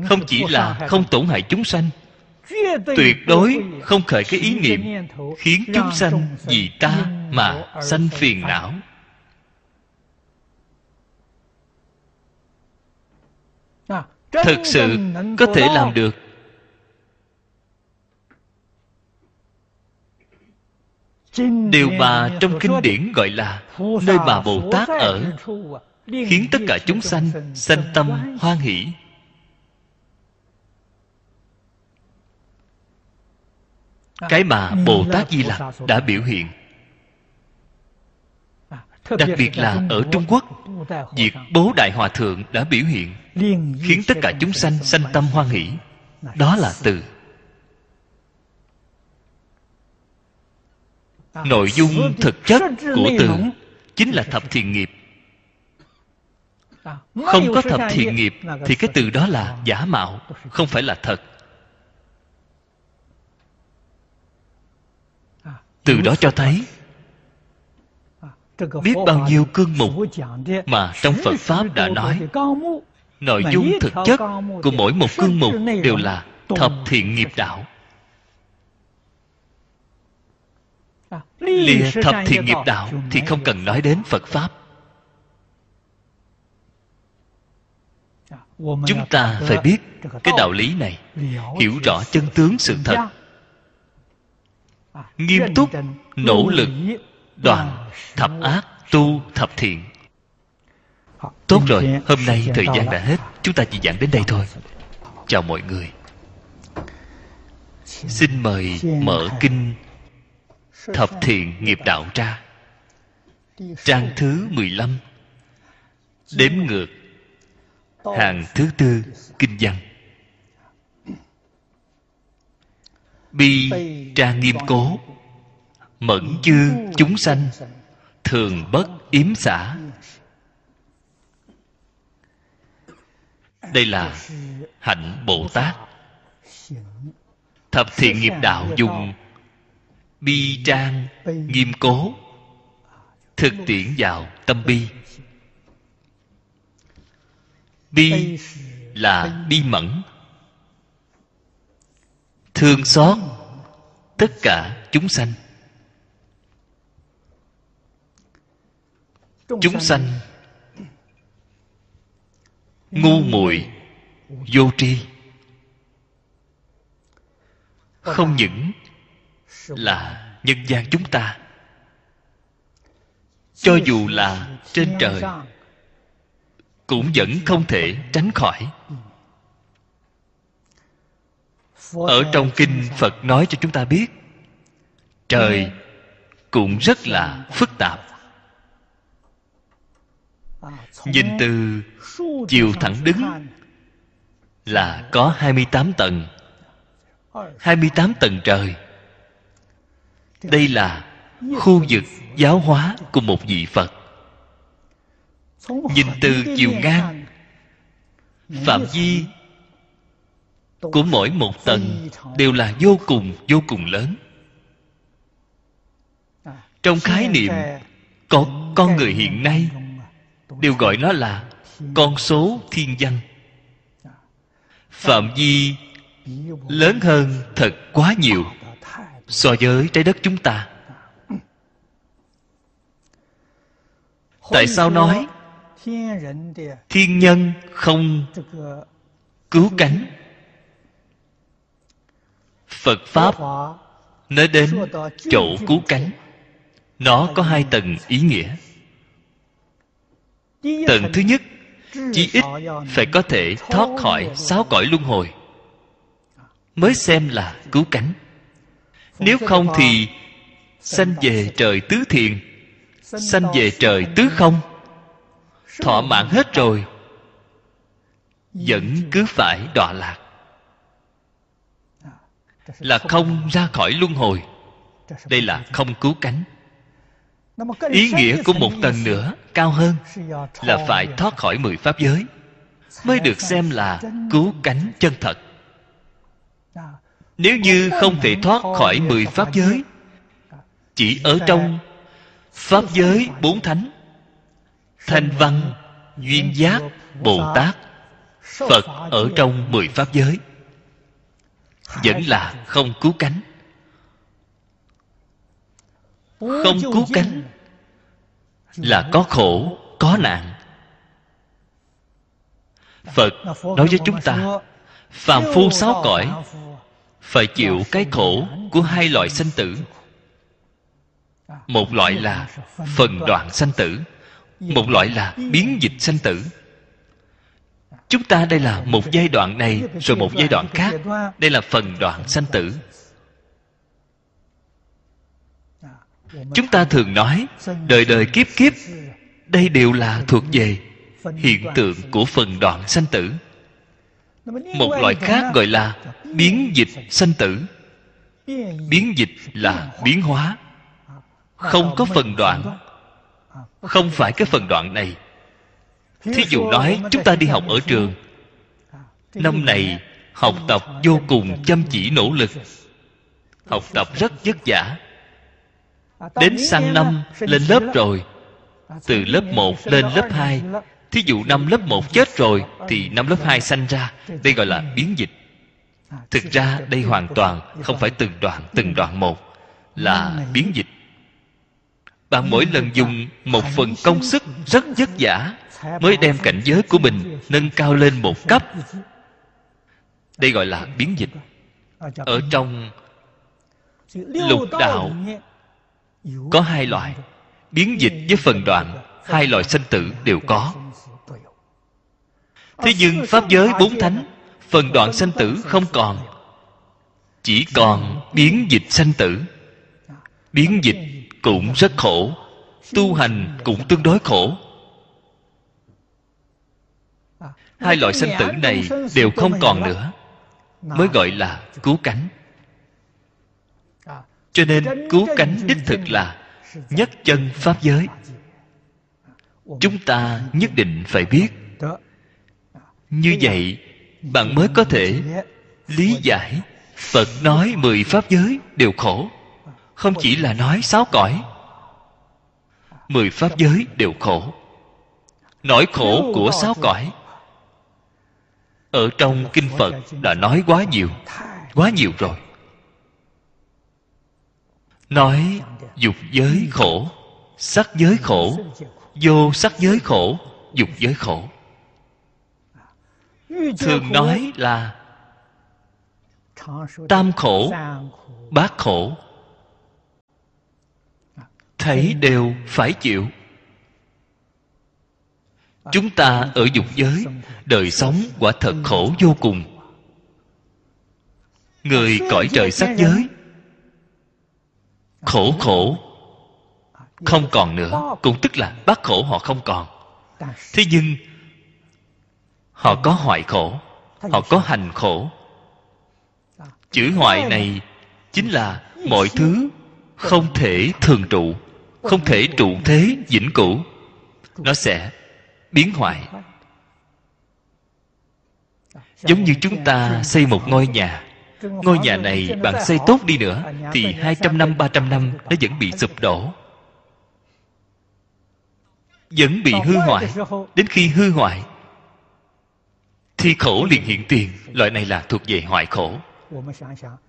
Không chỉ là không tổn hại chúng sanh tuyệt đối không khởi cái ý niệm khiến chúng sanh vì ta mà sanh phiền não. Thực sự có thể làm được điều mà trong kinh điển gọi là nơi mà bồ tát ở khiến tất cả chúng sanh sanh tâm hoan hỷ. Cái mà bồ tát di lặc đã biểu hiện. Đặc biệt là ở trung quốc việc bố đại hòa thượng đã biểu hiện khiến tất cả chúng sanh sanh tâm hoan hỷ. Đó là từ nội dung thực chất của từ chính là thập thiện nghiệp. Không có thập thiện nghiệp thì cái từ đó là giả mạo không phải là thật. Từ đó cho thấy biết bao nhiêu cương mục mà trong phật pháp đã nói nội dung thực chất của mỗi một cương mục đều là thập thiện nghiệp đạo lìa thập thiện nghiệp đạo thì không cần nói đến phật pháp. Chúng ta phải biết cái đạo lý này hiểu rõ chân tướng sự thật. Nghiêm túc nỗ lực đoàn thập ác tu thập thiện. Tốt rồi hôm nay thời gian đã hết. Chúng ta chỉ giảng đến đây thôi. Chào mọi người. Xin mời mở kinh thập thiện nghiệp đạo ra trang thứ 15 đếm ngược. Hàng thứ tư, kinh văn. Bi tra nghiêm cố. Mẫn chư chúng sanh. Thường bất yếm xả. Đây là hạnh bồ tát. Thập thiện nghiệp đạo dùng bi trang, nghiêm cố, thực tiễn vào tâm bi. Bi là bi mẫn, thương xót tất cả chúng sanh. Chúng sanh ngu muội, vô tri, không những là nhân gian chúng ta. Cho dù là trên trời, cũng vẫn không thể tránh khỏi. Ở trong kinh phật nói cho chúng ta biết, trời cũng rất là phức tạp. Nhìn từ chiều thẳng đứng là có 28 tầng. 28 tầng trời đây là khu vực giáo hóa của một vị phật. Nhìn từ chiều ngang, phạm vi của mỗi một tầng đều là vô cùng vô cùng lớn. Trong khái niệm có con người hiện nay đều gọi nó là con số thiên văn phạm vi lớn hơn thật quá nhiều so với trái đất chúng ta. Tại sao nói, thiên nhân không cứu cánh? Phật pháp nói đến chỗ cứu cánh. Nó có hai tầng ý nghĩa. Tầng thứ nhất, chí ít phải có thể thoát khỏi sáu cõi luân hồi, mới xem là cứu cánh nếu không thì sanh về trời tứ thiền sanh về trời tứ không? Thọ mạng hết rồi vẫn cứ phải đọa lạc. Là không ra khỏi luân hồi. Đây là không cứu cánh. Ý nghĩa của một tầng nữa cao hơn là phải thoát khỏi mười pháp giới mới được xem là cứu cánh chân thật nếu như không thể thoát khỏi mười pháp giới chỉ ở trong pháp giới bốn thánh thanh văn duyên giác bồ tát. Phật ở trong mười pháp giới. Vẫn là không cứu cánh. Không cứu cánh là có khổ có nạn. Phật nói với chúng ta phàm phu sáu cõi phải chịu cái khổ của hai loại sanh tử. Một loại là phần đoạn sanh tử, một loại là biến dịch sanh tử. Chúng ta đây là một giai đoạn này, rồi một giai đoạn khác. Đây là phần đoạn sanh tử. Chúng ta thường nói, đời đời kiếp kiếp, đây đều là thuộc về hiện tượng của phần đoạn sanh tử một loại khác gọi là biến dịch sanh tử. Biến dịch là biến hóa. Không có phần đoạn. Không phải cái phần đoạn này. Thí dụ nói chúng ta đi học ở trường. Năm này học tập vô cùng chăm chỉ nỗ lực. Học tập rất vất vả. Đến sang năm lên lớp rồi. Từ lớp 1 lên lớp 2 thí dụ năm lớp 1 chết rồi thì năm lớp 2 sanh ra, đây gọi là biến dịch. Thực ra đây hoàn toàn không phải từng đoạn từng đoạn một là biến dịch. Bạn mỗi lần dùng một phần công sức rất vất vả mới đem cảnh giới của mình nâng cao lên một cấp, đây gọi là biến dịch. Ở trong lục đạo có hai loại, biến dịch với phần đoạn hai loại sanh tử đều có thế nhưng pháp giới bốn thánh phần đoạn sanh tử không còn. Chỉ còn biến dịch sanh tử. Biến dịch cũng rất khổ. Tu hành cũng tương đối khổ. Hai loại sanh tử này đều không còn nữa. Mới gọi là cứu cánh. Cho nên cứu cánh đích thực là nhất chân pháp giới. Chúng ta nhất định phải biết như vậy bạn mới có thể lý giải phật nói mười pháp giới đều khổ. Không chỉ là nói sáu cõi mười pháp giới đều khổ. Nỗi khổ của sáu cõi ở trong kinh phật đã nói quá nhiều quá nhiều rồi. Nói dục giới khổ sắc giới khổ vô sắc giới khổ dục giới khổ thường nói là tam khổ bát khổ. Thấy đều phải chịu. Chúng ta ở dục giới đời sống quả thật khổ vô cùng. Người cõi trời sắc giới khổ khổ không còn nữa. Cũng tức là bát khổ họ không còn. Thế nhưng họ có hoại khổ họ có hành khổ. Chữ hoại này chính là mọi thứ không thể thường trụ không thể trụ thế vĩnh cửu. Nó sẽ biến hoại giống như chúng ta xây một ngôi nhà. Ngôi nhà này bạn xây tốt đi nữa thì hai trăm năm ba trăm năm nó vẫn bị sụp đổ. Vẫn bị hư hoại. đến khi hư hoại thi khổ liền hiện tiền, loại này là thuộc về hoại khổ.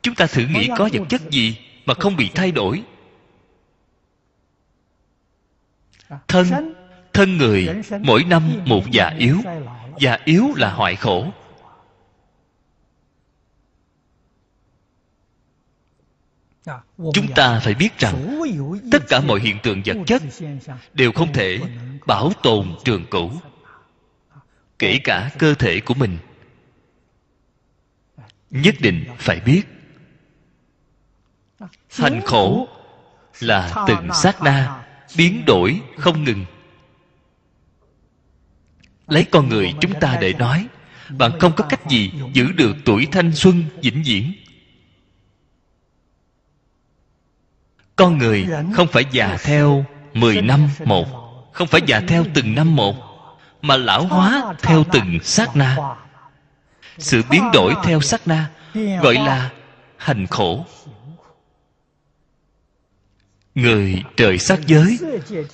Chúng ta thử nghĩ có vật chất gì mà không bị thay đổi? Thân thân người, mỗi năm một già yếu. Già yếu là hoại khổ. Chúng ta phải biết rằng, tất cả mọi hiện tượng vật chất đều không thể bảo tồn trường cửu kể cả cơ thể của mình. Nhất định phải biết, hành khổ là từng sát na, biến đổi không ngừng. Lấy con người chúng ta để nói, bạn không có cách gì giữ được tuổi thanh xuân vĩnh viễn. Con người không phải già theo mười năm một, không phải già theo từng năm một mà lão hóa theo từng sát na. Sự biến đổi theo sát na gọi là hành khổ. Người trời sát giới,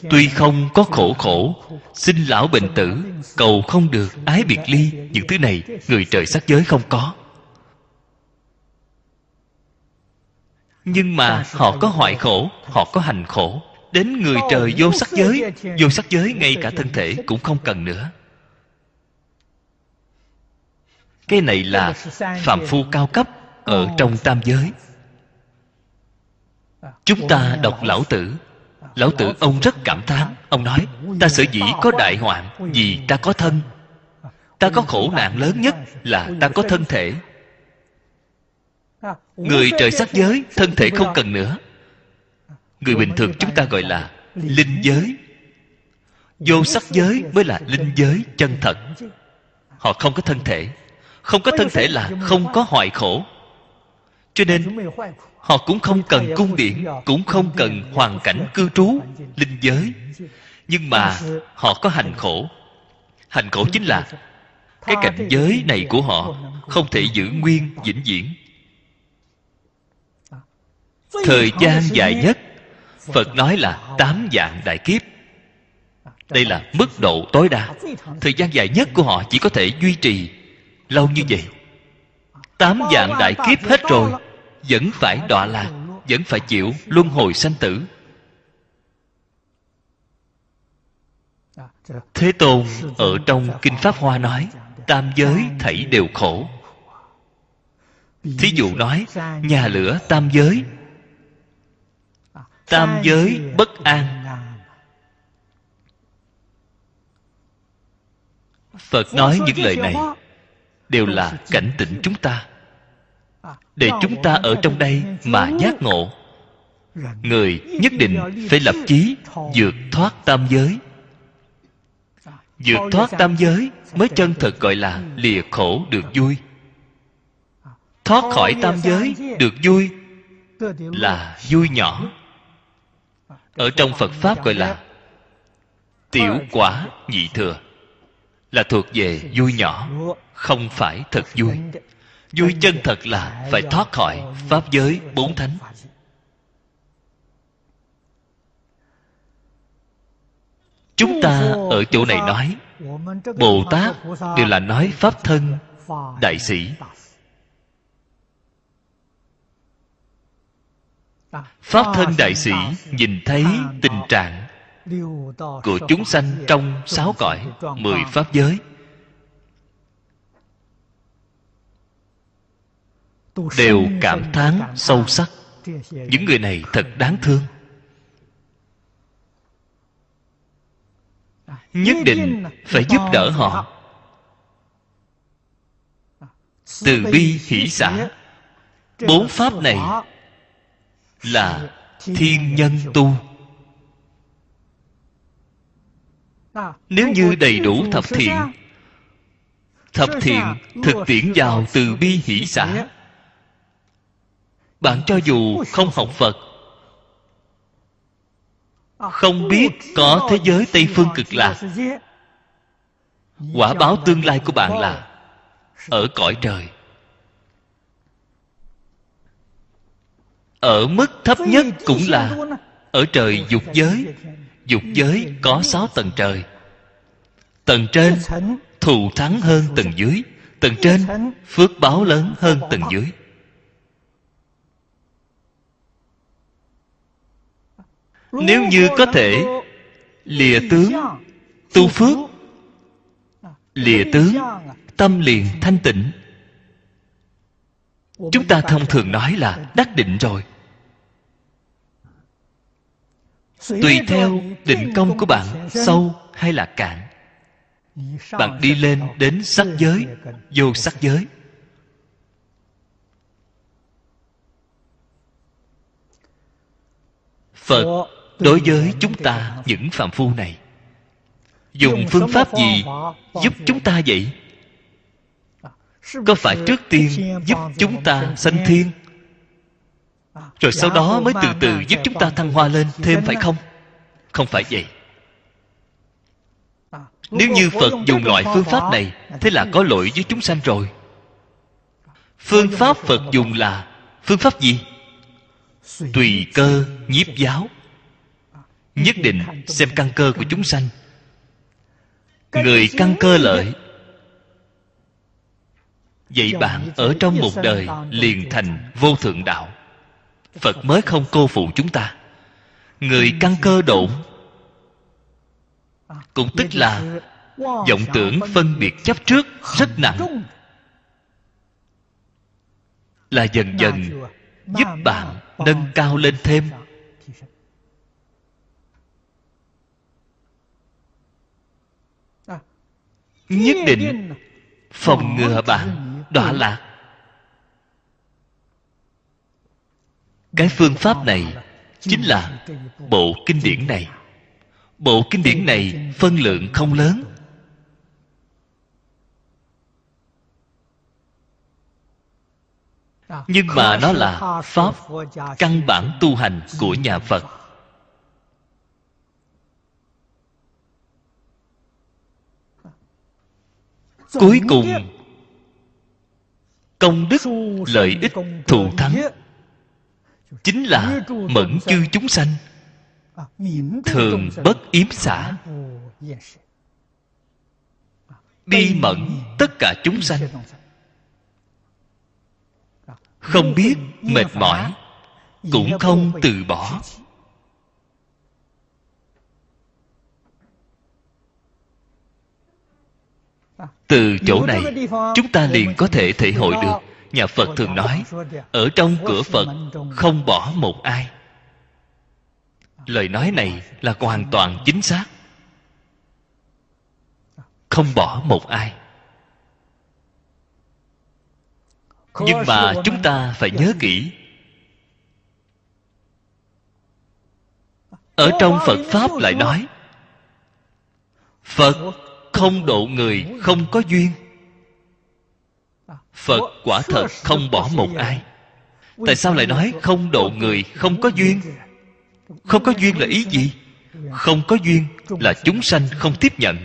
tuy không có khổ khổ sinh lão bệnh tử, cầu không được ái biệt ly những thứ này, người trời sát giới không có. Nhưng mà họ có hoại khổ, họ có hành khổ đến người trời vô sắc giới vô sắc giới ngay cả thân thể cũng không cần nữa. Cái này là phạm phu cao cấp ở trong tam giới. chúng ta đọc lão tử. Lão tử ông rất cảm thán. Ông nói ta sở dĩ có đại hoạn vì ta có thân. Ta có khổ nạn lớn nhất là ta có thân thể. Người trời sắc giới thân thể không cần nữa người bình thường chúng ta gọi là linh giới. Vô sắc giới mới là linh giới chân thật. Họ không có thân thể. Không có thân thể là không có hoại khổ. Cho nên, họ cũng không cần cung điện, cũng không cần hoàn cảnh cư trú, linh giới. Nhưng mà họ có hành khổ. Hành khổ chính là cái cảnh giới này của họ không thể giữ nguyên, vĩnh viễn. Thời gian dài nhất phật nói là tám dạng đại kiếp. Đây là mức độ tối đa. Thời gian dài nhất của họ chỉ có thể duy trì. Lâu như vậy, tám dạng đại kiếp hết rồi, vẫn phải đọa lạc, vẫn phải chịu luân hồi sanh tử. Thế tôn ở trong kinh pháp hoa nói, tam giới thảy đều khổ. Thí dụ nói, nhà lửa tam giới tam giới bất an. phật nói những lời này đều là cảnh tỉnh chúng ta. Để chúng ta ở trong đây mà giác ngộ. Người nhất định phải lập chí vượt thoát tam giới. Vượt thoát tam giới mới chân thật gọi là lìa khổ được vui. Thoát khỏi tam giới được vui là vui nhỏ ở trong phật pháp gọi là tiểu quả nhị thừa, là thuộc về vui nhỏ, không phải thật vui. Vui chân thật là phải thoát khỏi pháp giới bốn thánh. Chúng ta ở chỗ này nói, bồ tát đều là nói pháp thân, đại sĩ. Pháp thân đại sĩ nhìn thấy tình trạng của chúng sanh trong sáu cõi, mười pháp giới. Đều cảm thán sâu sắc, những người này thật đáng thương. Nhất định phải giúp đỡ họ. Từ bi hỷ xã bốn pháp này là thiên nhân tu. Nếu như đầy đủ thập thiện thập thiện thực tiễn vào từ bi hỷ xã. Bạn cho dù không học phật, không biết có thế giới tây phương cực lạc, quả báo tương lai của bạn là ở cõi trời. Ở mức thấp nhất cũng là ở trời dục giới. Dục giới có sáu tầng trời. Tầng trên thù thắng hơn tầng dưới. Tầng trên phước báo lớn hơn tầng dưới. Nếu như có thể lìa tướng tu phước lìa tướng tâm liền thanh tịnh. Chúng ta thông thường nói là đắc định rồi tùy theo định công của bạn sâu hay là cạn bạn đi lên đến sắc giới vô sắc giới. Phật đối với chúng ta những phạm phu này dùng phương pháp gì giúp chúng ta vậy? Có phải trước tiên giúp chúng ta sanh thiên rồi sau đó mới từ từ giúp chúng ta thăng hoa lên thêm phải không? Không phải vậy. Nếu như phật dùng loại phương pháp này thế là có lỗi với chúng sanh rồi. Phương pháp phật dùng là phương pháp gì? Tùy cơ nhiếp giáo. Nhất định xem căn cơ của chúng sanh. người căn cơ lợi. vậy. Bạn ở trong một đời liền thành vô thượng đạo phật mới không cô phụ chúng ta. Người căn cơ độn, cũng tức là vọng tưởng phân biệt chấp trước rất nặng. Là dần dần giúp bạn nâng cao lên thêm. Nhất định phòng ngừa bạn đọa lạc. Cái phương pháp này chính là bộ kinh điển này. Bộ kinh điển này phân lượng không lớn. Nhưng mà nó là pháp căn bản tu hành của nhà phật. Cuối cùng, công đức, lợi ích, thù thắng chính là mẫn chư chúng sanh, thường bất yếm xả. Bi mẫn tất cả chúng sanh. Không biết, mệt mỏi, cũng không từ bỏ. Từ chỗ này, chúng ta liền có thể thể hội được nhà phật thường nói, ở trong cửa phật không bỏ một ai. Lời nói này là hoàn toàn chính xác. Không bỏ một ai. Nhưng mà chúng ta phải nhớ kỹ, ở trong phật pháp lại nói, phật không độ người không có duyên phật quả thật không bỏ một ai. Tại sao lại nói không độ người không có duyên? không có duyên là ý gì? không có duyên là chúng sanh không tiếp nhận.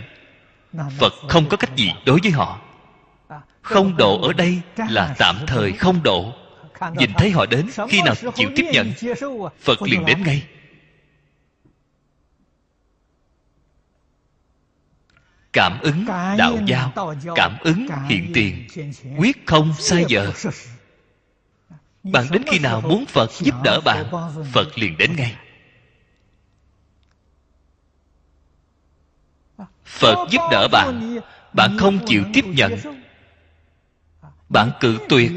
Phật không có cách gì đối với họ. Không độ ở đây là tạm thời không độ. Nhìn thấy họ đến khi nào chịu tiếp nhận phật liền đến ngay cảm ứng đạo giao cảm ứng hiện tiền. Quyết không sai giờ. bạn đến khi nào muốn phật giúp đỡ bạn phật liền đến ngay. Phật giúp đỡ bạn. bạn không chịu tiếp nhận. Bạn cự tuyệt.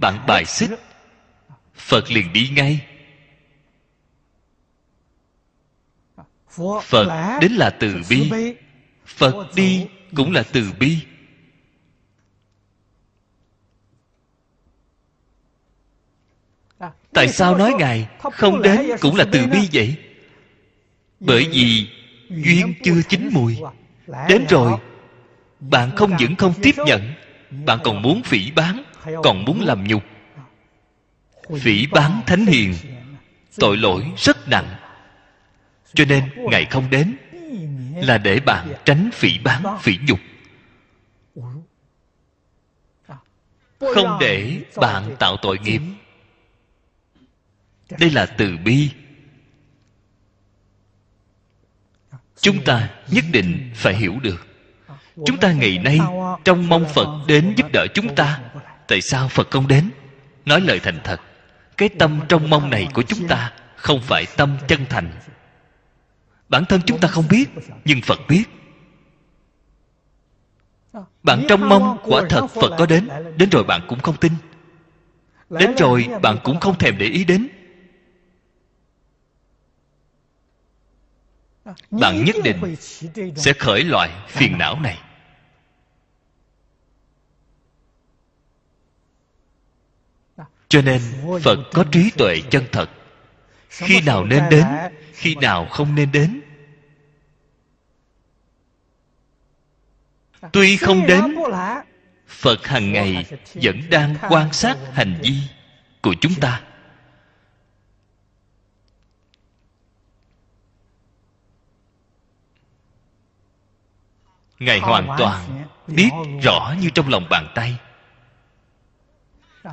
bạn bài xích. Phật liền đi ngay. Phật đến là từ bi phật đi cũng là từ bi. Tại sao nói ngài không đến cũng là từ bi vậy? Bởi vì duyên chưa chín mùi. Đến rồi, bạn không những không tiếp nhận, bạn còn muốn phỉ bán, còn muốn làm nhục. Phỉ bán thánh hiền, tội lỗi rất nặng. Cho nên ngài không đến là để bạn tránh phỉ bán phỉ nhục. Không để bạn tạo tội nghiệp. Đây là từ bi. Chúng ta nhất định phải hiểu được. Chúng ta ngày nay trong mong phật đến giúp đỡ chúng ta. Tại sao phật không đến? Nói lời thành thật. Cái tâm trong mong này của chúng ta không phải tâm chân thành bản thân chúng ta không biết, nhưng phật biết. Bạn trong mong quả thật phật có đến đến rồi bạn cũng không tin. Đến rồi bạn cũng không thèm để ý đến. Bạn nhất định sẽ khởi loại phiền não này. Cho nên phật có trí tuệ chân thật. Khi nào nên đến khi nào không nên đến? Tuy không đến, phật hằng ngày vẫn đang quan sát hành vi của chúng ta. Ngài hoàn toàn biết rõ như trong lòng bàn tay.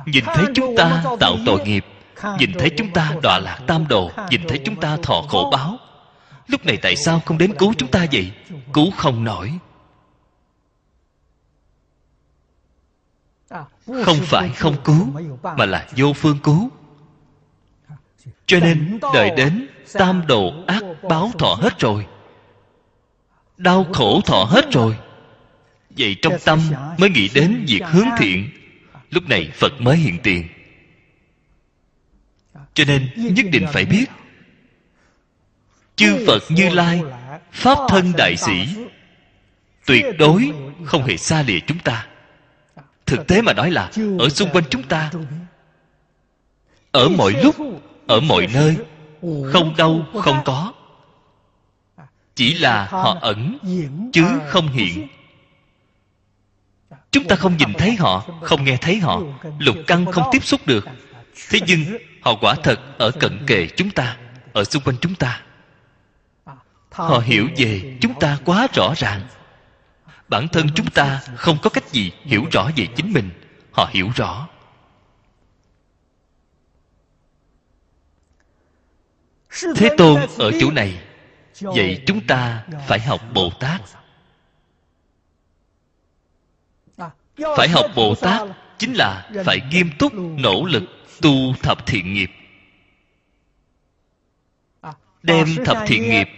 Nhìn thấy chúng ta tạo tội nghiệp nhìn thấy chúng ta đọa lạc tam đồ nhìn thấy chúng ta thọ khổ báo. Lúc này tại sao không đến cứu chúng ta vậy? Cứu không nổi. Không phải không cứu mà là vô phương cứu. Cho nên đợi đến tam đồ ác báo thọ hết rồi. Đau khổ thọ hết rồi. vậy trong tâm mới nghĩ đến việc hướng thiện. Lúc này phật mới hiện tiền cho nên nhất định phải biết. Chư phật như lai, pháp thân đại sĩ, tuyệt đối không hề xa lìa chúng ta. Thực tế mà nói là, ở xung quanh chúng ta, ở mọi lúc, ở mọi nơi, không đâu, không có. Chỉ là họ ẩn, chứ không hiện. Chúng ta không nhìn thấy họ, không nghe thấy họ, lục căn không tiếp xúc được. Thế nhưng họ quả thật ở cận kề chúng ta, ở xung quanh chúng ta. Họ hiểu về chúng ta quá rõ ràng. Bản thân chúng ta không có cách gì hiểu rõ về chính mình. Họ hiểu rõ. Thế tôn ở chỗ này, vậy chúng ta phải học bồ tát. Phải học bồ tát chính là phải nghiêm túc, nỗ lực tu thập thiện nghiệp. Đem thập thiện nghiệp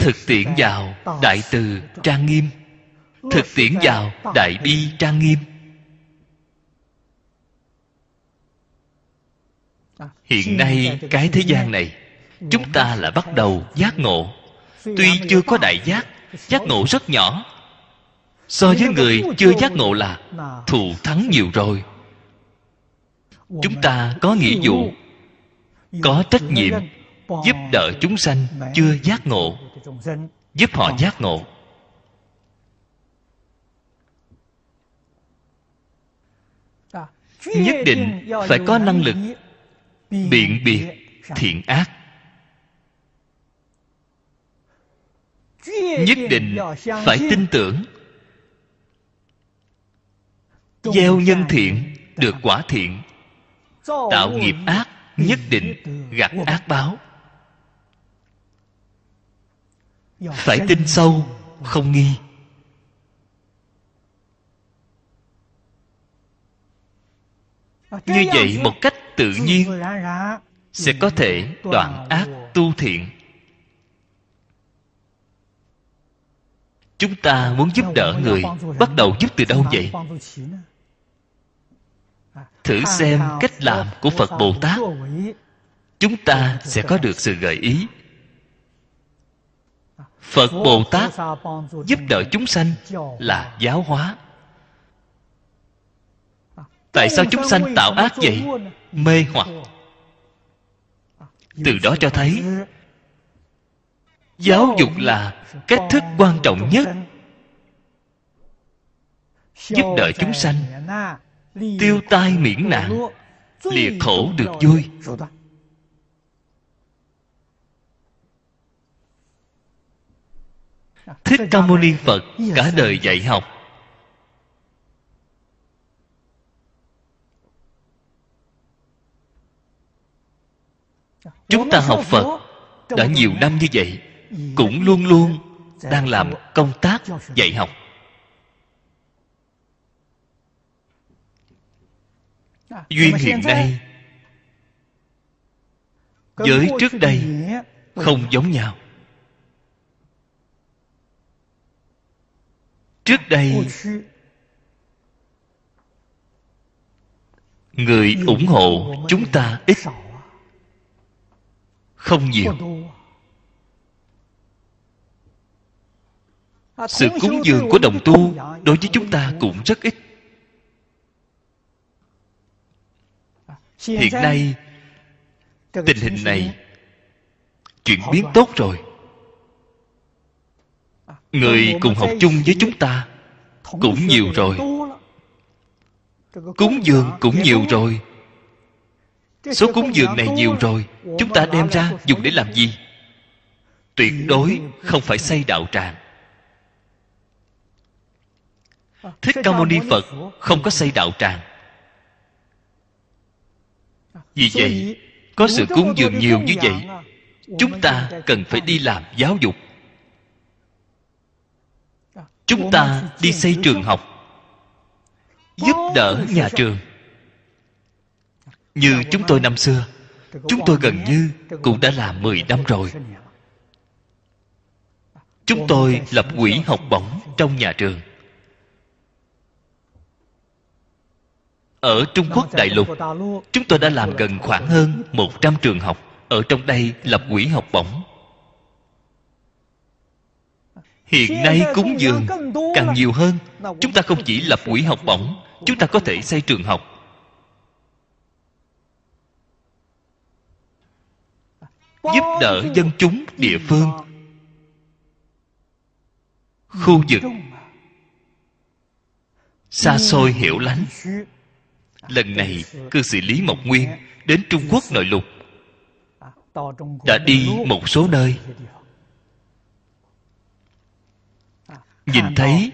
thực tiễn vào đại từ trang nghiêm. Thực tiễn vào đại bi trang nghiêm. Hiện nay cái thế gian này chúng ta là bắt đầu giác ngộ. tuy chưa có đại giác giác ngộ rất nhỏ. So với người chưa giác ngộ là thù thắng nhiều rồi chúng ta có nghĩa vụ có trách nhiệm giúp đỡ chúng sanh chưa giác ngộ giúp họ giác ngộ. Nhất định phải có năng lực biện biệt thiện ác. Nhất định phải tin tưởng. Gieo nhân thiện được quả thiện tạo nghiệp ác, nhất định gặt ác báo. Phải tin sâu, không nghi. Như vậy một cách tự nhiên sẽ có thể đoạn ác tu thiện. Chúng ta muốn giúp đỡ người bắt đầu giúp từ đâu vậy? Thử xem cách làm của phật bồ tát chúng ta sẽ có được sự gợi ý. Phật bồ tát giúp đỡ chúng sanh là giáo hóa. Tại sao chúng sanh tạo ác vậy? Mê hoặc. Từ đó cho thấy giáo dục là cách thức quan trọng nhất giúp đỡ chúng sanh tiêu tai miễn nạn. Lìa khổ được vui. Thích ca mâu ni phật cả đời dạy học. Chúng ta học phật đã nhiều năm như vậy, cũng luôn luôn đang làm công tác dạy học. Duyên hiện nay với trước đây không giống nhau. Trước đây người ủng hộ chúng ta ít. không nhiều. Sự cúng dường của đồng tu đối với chúng ta cũng rất ít hiện nay tình hình này chuyển biến tốt rồi. Người cùng học chung với chúng ta cũng nhiều rồi. cúng dường cũng nhiều rồi. Số cúng dường này nhiều rồi. chúng ta đem ra dùng để làm gì? Tuyệt đối không phải xây đạo tràng. Thích ca mâu ni phật không có xây đạo tràng vì vậy có sự cúng dường nhiều như vậy chúng ta cần phải đi làm giáo dục. Chúng ta đi xây trường học giúp đỡ nhà trường. Như chúng tôi năm xưa chúng tôi gần như cũng đã làm 10 năm rồi. chúng tôi lập quỹ học bổng trong nhà trường ở trung quốc đại lục, chúng tôi đã làm gần khoảng hơn 100 trường học. Ở trong đây lập quỹ học bổng. Hiện nay cúng dường càng nhiều hơn. Chúng ta không chỉ lập quỹ học bổng, chúng ta có thể xây trường học. Giúp đỡ dân chúng địa phương. Khu vực. Xa xôi hiểu lánh lần này, cư sĩ lý mộc nguyên đến trung quốc nội lục. Đã đi một số nơi. Nhìn thấy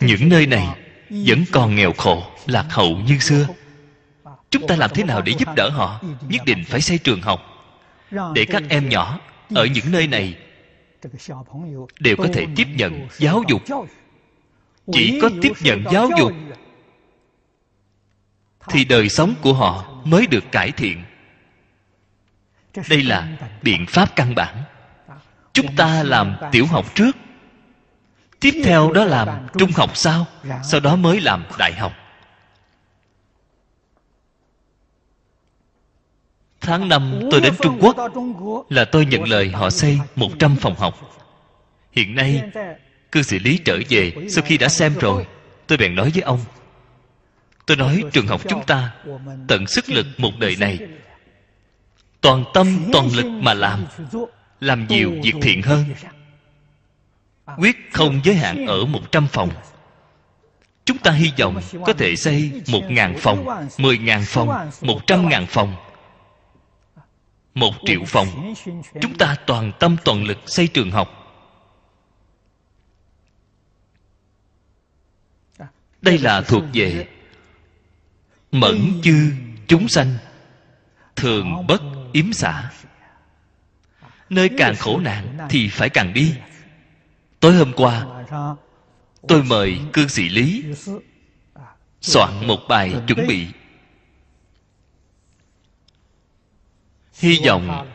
những nơi này, vẫn còn nghèo khổ, lạc hậu như xưa. Chúng ta làm thế nào để giúp đỡ họ? Nhất định phải xây trường học. Để các em nhỏ ở những nơi này đều có thể tiếp nhận giáo dục. Chỉ có tiếp nhận giáo dục thì đời sống của họ mới được cải thiện. Đây là biện pháp căn bản. Chúng ta làm tiểu học trước. Tiếp theo đó làm trung học sau sau đó mới làm đại học. Tháng năm tôi đến Trung Quốc Là tôi nhận lời họ xây 100 phòng học. Hiện nay, Cư sĩ Lý trở về Sau khi đã xem rồi, Tôi bèn nói với ông Tôi nói trường học chúng ta Tận sức lực một đời này Toàn tâm toàn lực mà làm Làm nhiều việc thiện hơn Quyết không giới hạn ở 100 phòng Chúng ta hy vọng có thể xây một ngàn phòng, mười ngàn phòng, một trăm ngàn phòng một triệu phòng chúng ta toàn tâm toàn lực xây trường học đây là thuộc về mẫn chư chúng sanh thường bất yếm xả. Nơi càng khổ nạn thì phải càng đi. Tối hôm qua tôi mời cư sĩ lý soạn một bài chuẩn bị. Hy vọng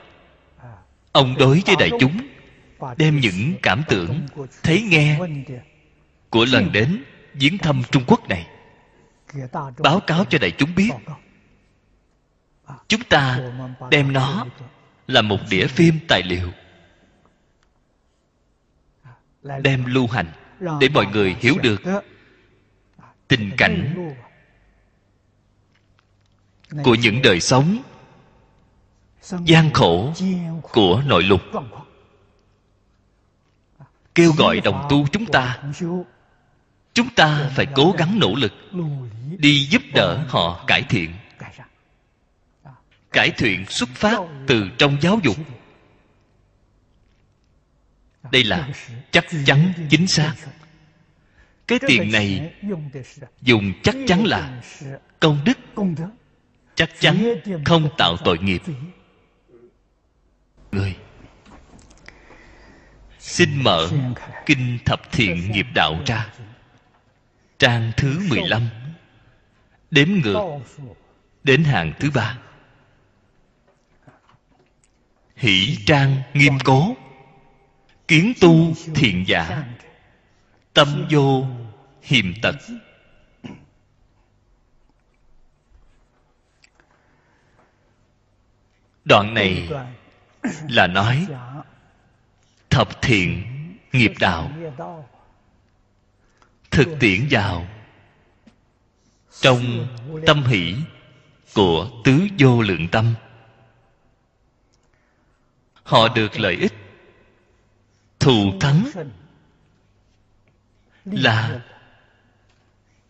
ông đối với đại chúng đem những cảm tưởng thấy nghe của lần đến viếng thăm trung quốc này báo cáo cho đại chúng biết. Chúng ta đem nó là một đĩa phim tài liệu. Đem lưu hành để mọi người hiểu được tình cảnh của những đời sống, gian khổ của nội lục. Kêu gọi đồng tu chúng ta chúng ta phải cố gắng nỗ lực đi giúp đỡ họ cải thiện. Cải thiện xuất phát từ trong giáo dục. Đây là chắc chắn chính xác. Cái tiền này dùng chắc chắn là công đức. Chắc chắn không tạo tội nghiệp. Người, xin mở kinh thập thiện nghiệp đạo ra trang thứ 15 đếm ngược đến hàng thứ ba. Hỷ trang nghiêm cố. Kiến tu thiện giả. Tâm vô hiềm tật. Đoạn này là nói thập thiện nghiệp đạo thực tiễn vào. Trong tâm hỷ của tứ vô lượng tâm, họ được lợi ích. Thù thắng là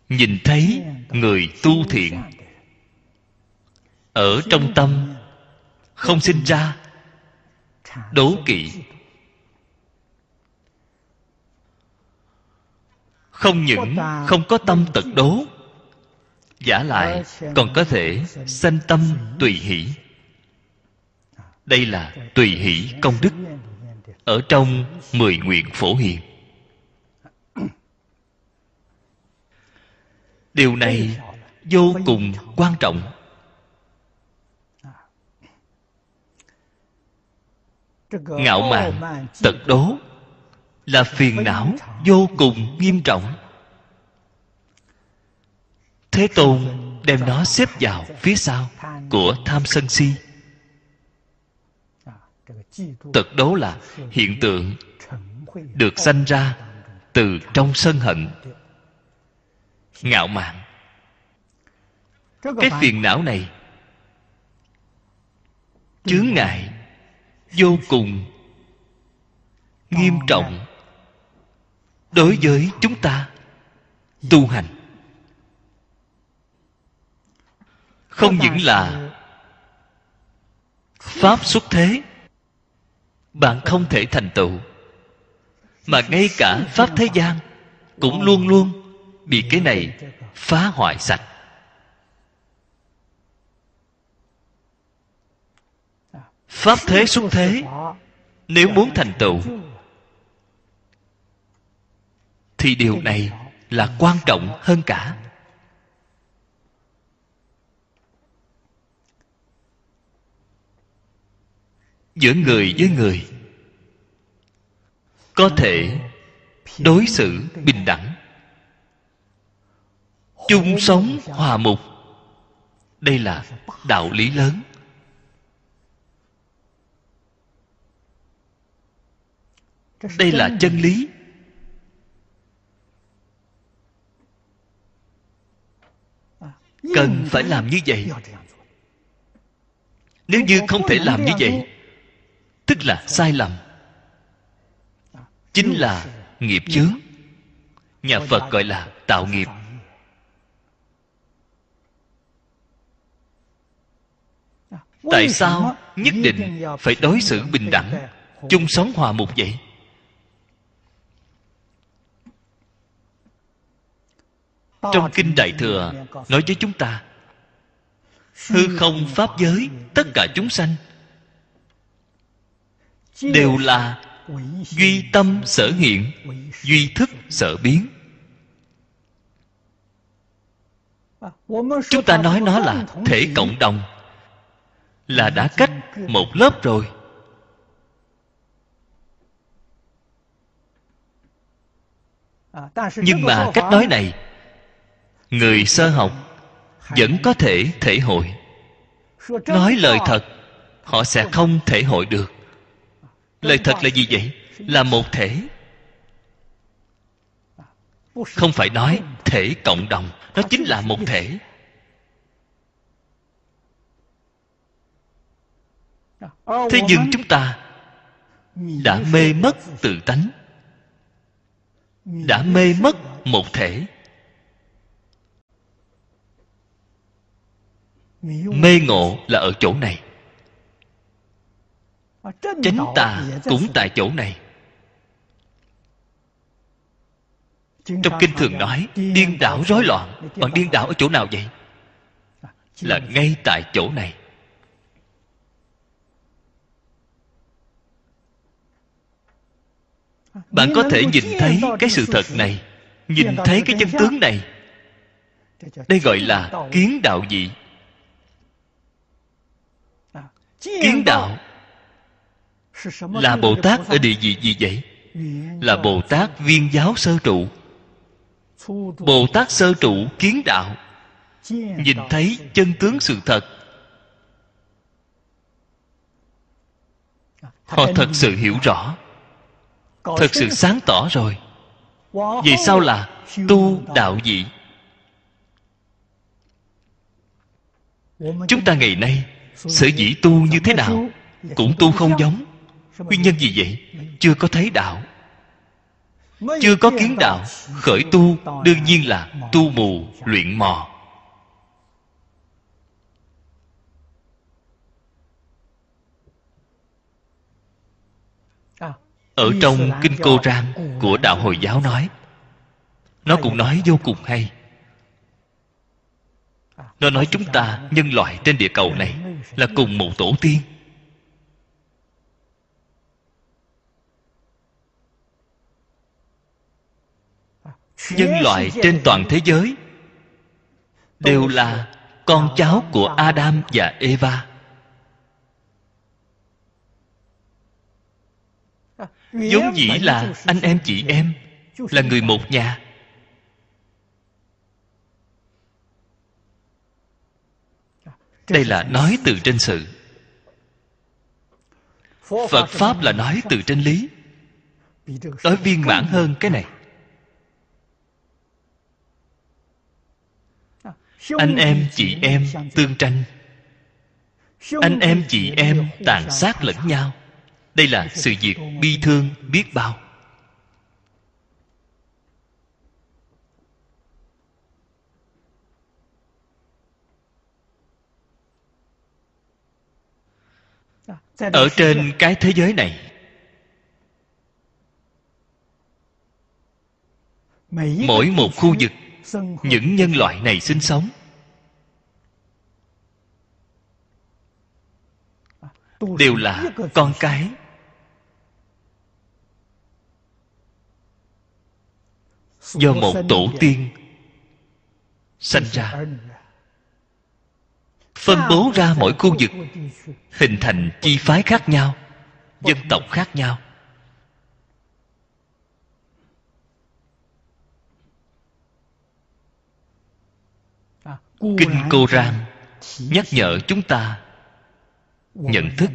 nhìn thấy người tu thiện ở trong tâm không sinh ra, đố kỵ không những không có tâm tật đố, giả lại còn có thể sanh tâm tùy hỷ. Đây là tùy hỷ công đức ở trong mười nguyện phổ hiền. Điều này vô cùng quan trọng. Ngạo mạn tật đố là phiền não vô cùng nghiêm trọng. Thế tôn đem nó xếp vào phía sau của tham sân si. Tật đố là hiện tượng được sanh ra từ trong sân hận, ngạo mạn. Cái phiền não này chướng ngại vô cùng nghiêm trọng đối với chúng ta. Tu hành. Không những là pháp xuất thế, bạn không thể thành tựu, mà ngay cả pháp thế gian cũng luôn luôn bị cái này phá hoại sạch. Pháp thế xuất thế, nếu muốn thành tựu thì điều này là quan trọng hơn cả. Giữa người với người, có thể đối xử bình đẳng. Chung sống hòa mục, đây là đạo lý lớn. Đây là chân lý. Cần phải làm như vậy. Nếu như không thể làm như vậy, tức là sai lầm. Chính là nghiệp chướng. Nhà phật gọi là tạo nghiệp. Tại sao nhất định phải đối xử bình đẳng, chung sống hòa mục vậy? Trong kinh đại thừa, nói với chúng ta, hư không pháp giới, tất cả chúng sanh đều là duy tâm sở hiện, duy thức sở biến. Chúng ta nói nó là thể cộng đồng, là đã cách một lớp rồi. Nhưng mà cách nói này người sơ học vẫn có thể thể hội. Nói lời thật, họ sẽ không thể hội được. Lời thật là gì vậy? Là một thể. Không phải nói thể cộng đồng nó chính là một thể. Thế nhưng chúng ta đã mê mất tự tánh, đã mê mất một thể. Mê ngộ là ở chỗ này. Chánh tà cũng tại chỗ này. Trong kinh thường nói điên đảo rối loạn bạn điên đảo ở chỗ nào vậy? Là ngay tại chỗ này. Bạn có thể nhìn thấy cái sự thật này nhìn thấy cái chân tướng này. Đây gọi là kiến đạo dị kiến đạo là bồ tát ở địa vị gì vậy? Là bồ tát viên giáo sơ trụ. Bồ tát sơ trụ kiến đạo. Nhìn thấy chân tướng sự thật. Họ thật sự hiểu rõ. Thật sự sáng tỏ rồi. Vì sao là tu đạo dị chúng ta ngày nay sở dĩ tu như thế nào cũng tu không giống. Nguyên nhân gì vậy? Chưa có thấy đạo. Chưa có kiến đạo, khởi tu đương nhiên là tu mù, luyện mò. Ở trong kinh cô rang của đạo hồi giáo nói, nó cũng nói vô cùng hay. Nó nói chúng ta nhân loại trên địa cầu này là cùng một tổ tiên. Nhân loại trên toàn thế giới đều là con cháu của adam và eva. Vốn dĩ là anh em chị em là người một nhà đây là nói từ trên sự. Phật pháp là nói từ trên lý. Nói viên mãn hơn cái này. Anh em, chị em tương tranh. Anh em, chị em tàn sát lẫn nhau. Đây là sự việc bi thương biết bao. Ở trên cái thế giới này mỗi một khu vực những nhân loại này sinh sống. Đều là con cái. Do một tổ tiên sanh ra phân bố ra mỗi khu vực, hình thành chi phái khác nhau, dân tộc khác nhau. Kinh cô ran nhắc nhở chúng ta nhận thức.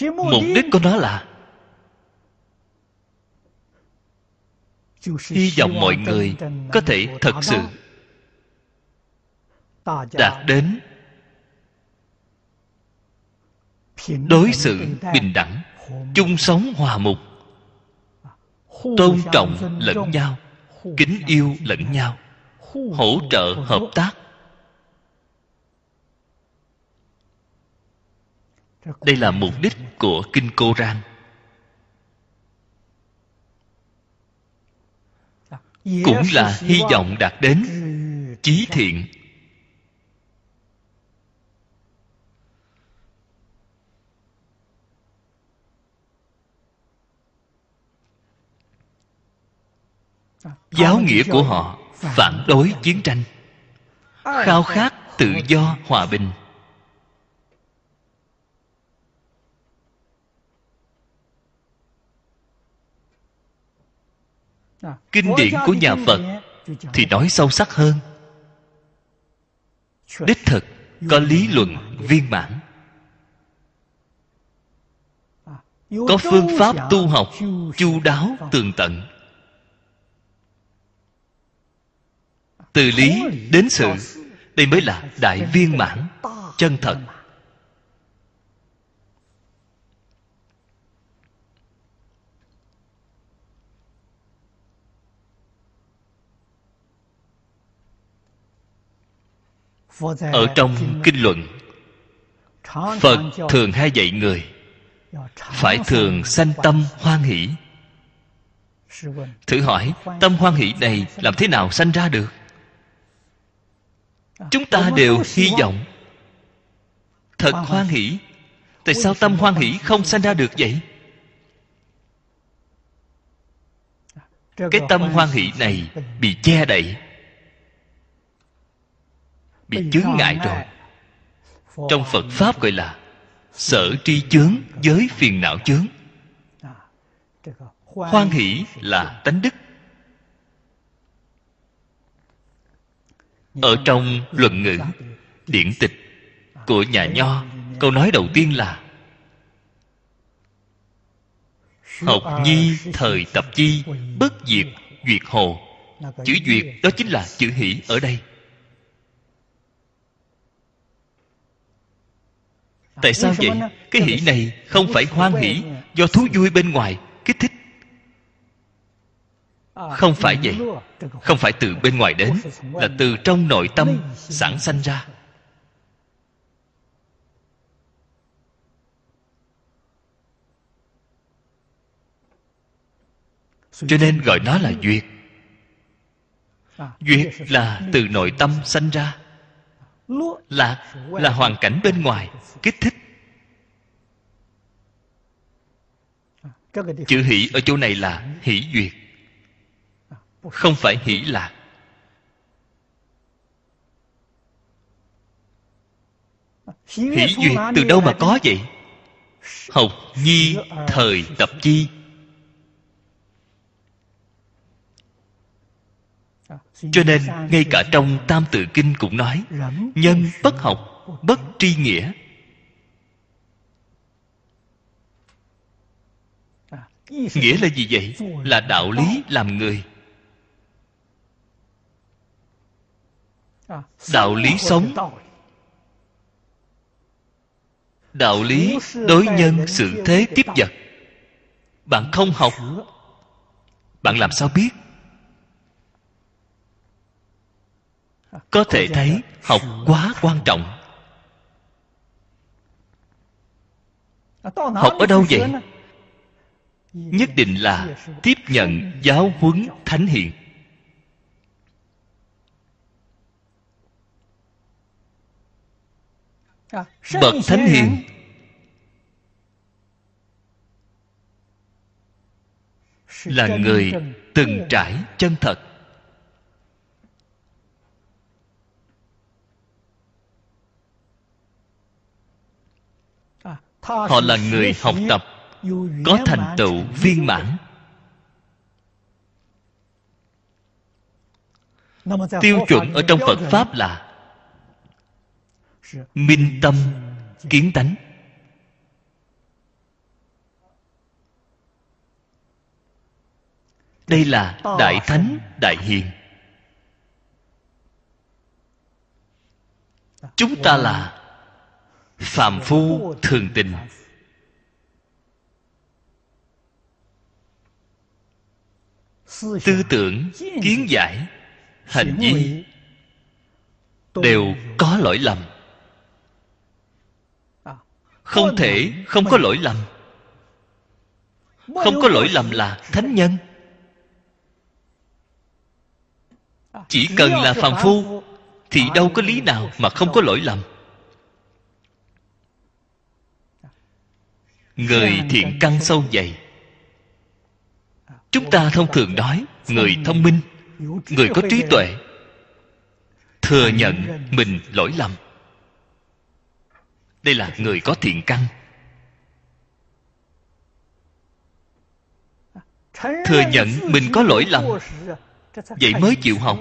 Mục đích của nó là hy vọng mọi người có thể thật sự đạt đến đối xử bình đẳng chung sống hòa mục tôn trọng lẫn nhau kính yêu lẫn nhau hỗ trợ hợp tác. Đây là mục đích của kinh cô ran cũng là hy vọng đạt đến. Chí thiện. Giáo nghĩa của họ phản đối chiến tranh. Khao khát tự do hòa bình. Kinh điển của nhà phật thì nói sâu sắc hơn. Đích thực có lý luận viên mãn. Có phương pháp tu học chu đáo tường tận. Từ lý đến sự đây mới là đại viên mãn chân thật ở trong kinh luận phật thường hay dạy người phải thường sanh tâm hoan hỷ. Thử hỏi tâm hoan hỷ này làm thế nào sanh ra được? Chúng ta đều hy vọng. Thật hoan hỷ? Tại sao tâm hoan hỷ không sanh ra được vậy? Cái tâm hoan hỷ này bị che đậy bị chướng ngại rồi. trong phật pháp gọi là sở tri chướng với phiền não chướng. Hoan hỷ là tánh đức. Ở trong luận ngữ điển tịch của nhà nho câu nói đầu tiên là học nhi thời tập chi bất diệt duyệt hồ. Chữ duyệt đó chính là chữ hỷ ở đây tại sao vậy? cái hỷ này không phải hoan hỷ do thú vui bên ngoài kích thích. Không phải vậy. không phải từ bên ngoài đến là từ trong nội tâm sản sanh ra. Cho nên gọi nó là duyệt. Duyệt là từ nội tâm sanh ra lạc là hoàn cảnh bên ngoài kích thích. Chữ hỷ ở chỗ này là hỷ duyệt. Không phải hỷ lạc hỷ duyệt từ đâu mà có vậy? học nhi thời tập chi cho nên ngay cả trong tam tự kinh cũng nói nhân bất học bất tri nghĩa. Nghĩa là gì vậy? Là đạo lý làm người. Đạo lý sống đạo lý đối nhân sự thế tiếp vật. Bạn không học bạn làm sao biết có thể thấy học quá quan trọng. Học ở đâu vậy? nhất định là tiếp nhận giáo huấn thánh hiền. Bậc thánh hiền. Là người từng trải chân thật họ là người học tập, có thành tựu viên mãn. Tiêu chuẩn ở trong phật pháp là minh tâm kiến tánh. Đây là đại thánh, đại hiền. Chúng ta là phàm phu thường tình. Tư tưởng, kiến giải, hành vi đều có lỗi lầm. Không thể không có lỗi lầm. Không có lỗi lầm là thánh nhân. Chỉ cần là phàm phu thì đâu có lý nào mà không có lỗi lầm. Người thiện căn sâu dày. Chúng ta thông thường nói người thông minh người có trí tuệ thừa nhận mình lỗi lầm. Đây là người có thiện căn. Thừa nhận mình có lỗi lầm vậy mới chịu học.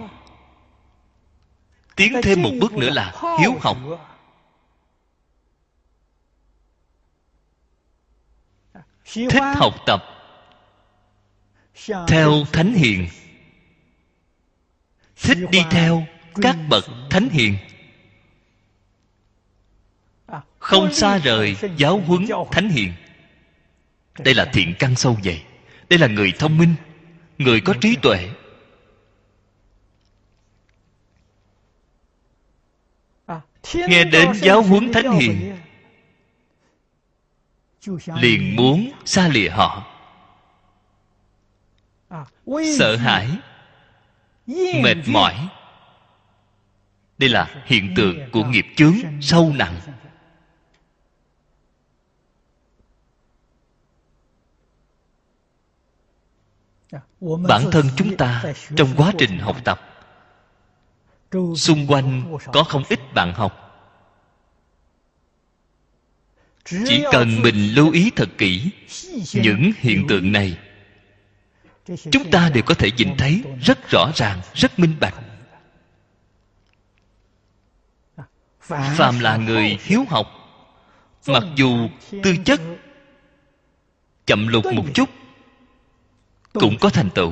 Tiến thêm một bước nữa là hiếu học thích học tập theo thánh hiền. Thích đi theo các bậc thánh hiền. Không xa rời giáo huấn thánh hiền. Đây là thiện căn sâu dày. Đây là người thông minh người có trí tuệ. Nghe đến giáo huấn thánh hiền liền muốn xa lìa họ. Sợ hãi, mệt mỏi. Đây là hiện tượng của nghiệp chướng sâu nặng. Bản thân chúng ta trong quá trình học tập, xung quanh có không ít bạn học chỉ cần mình lưu ý thật kỹ những hiện tượng này chúng ta đều có thể nhìn thấy rất rõ ràng rất minh bạch. Phàm là người hiếu học mặc dù tư chất chậm lục một chút cũng có thành tựu.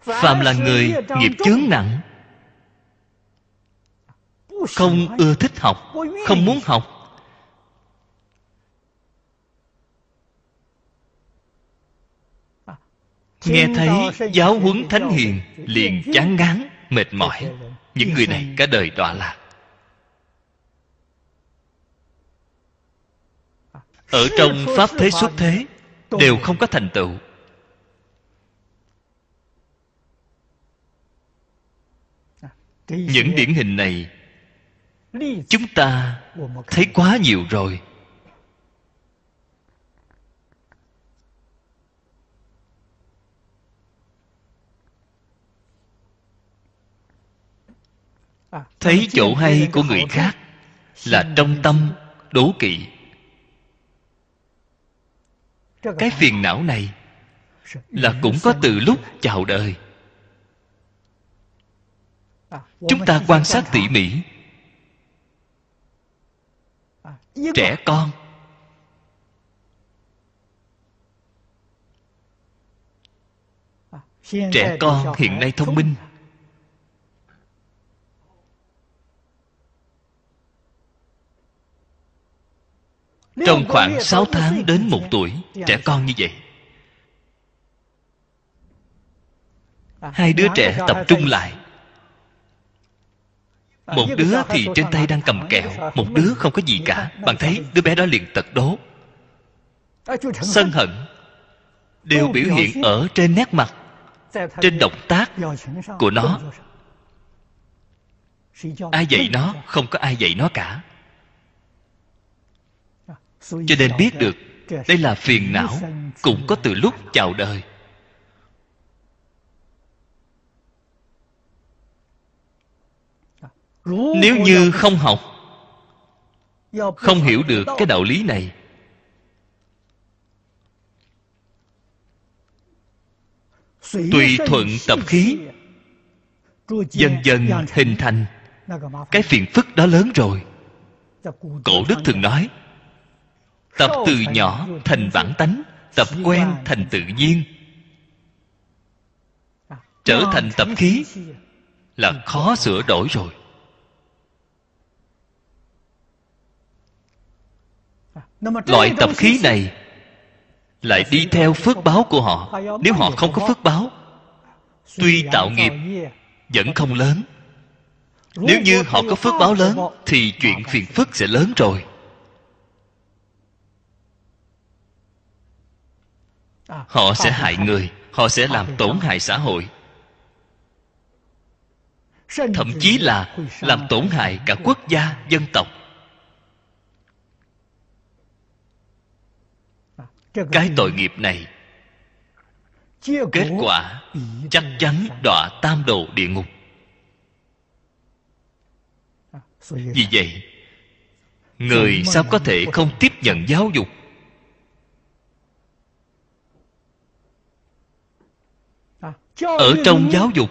Phàm là người nghiệp chướng nặng không ưa thích học không muốn học. Nghe thấy giáo huấn thánh hiền liền chán ngán mệt mỏi. những người này cả đời đọa lạc. Ở trong pháp thế xuất thế đều không có thành tựu. Những điển hình này chúng ta thấy quá nhiều rồi. Thấy chỗ hay của người khác là trong tâm đố kỵ. Cái phiền não này là cũng có từ lúc chào đời. Chúng ta quan sát tỉ mỉ trẻ con. Trẻ con hiện nay thông minh. trong khoảng 6 tháng đến một tuổi trẻ con như vậy. Hai đứa trẻ tập trung lại một đứa thì trên tay đang cầm kẹo một đứa không có gì cả. Bạn thấy đứa bé đó liền tật đố. Sân hận. Đều biểu hiện ở trên nét mặt trên động tác của nó. Ai dạy nó? Không có ai dạy nó cả. Cho nên biết được đây là phiền não cũng có từ lúc chào đời nếu như không học, không hiểu được cái đạo lý này, tùy thuận tập khí, dần dần hình thành cái phiền phức đó lớn rồi. Cổ đức thường nói, tập từ nhỏ thành bản tánh, tập quen thành tự nhiên. Trở thành tập khí là khó sửa đổi rồi. Loại tập khí này lại đi theo phước báo của họ. Nếu họ không có phước báo tuy tạo nghiệp vẫn không lớn. Nếu như họ có phước báo lớn thì chuyện phiền phức sẽ lớn rồi. Họ sẽ hại người họ sẽ làm tổn hại. xã hội. Thậm chí là làm tổn hại cả quốc gia dân tộc cái tội nghiệp này, kết quả chắc chắn đọa tam đồ địa ngục. Vì vậy, người sao có thể không tiếp nhận giáo dục? Ở trong giáo dục,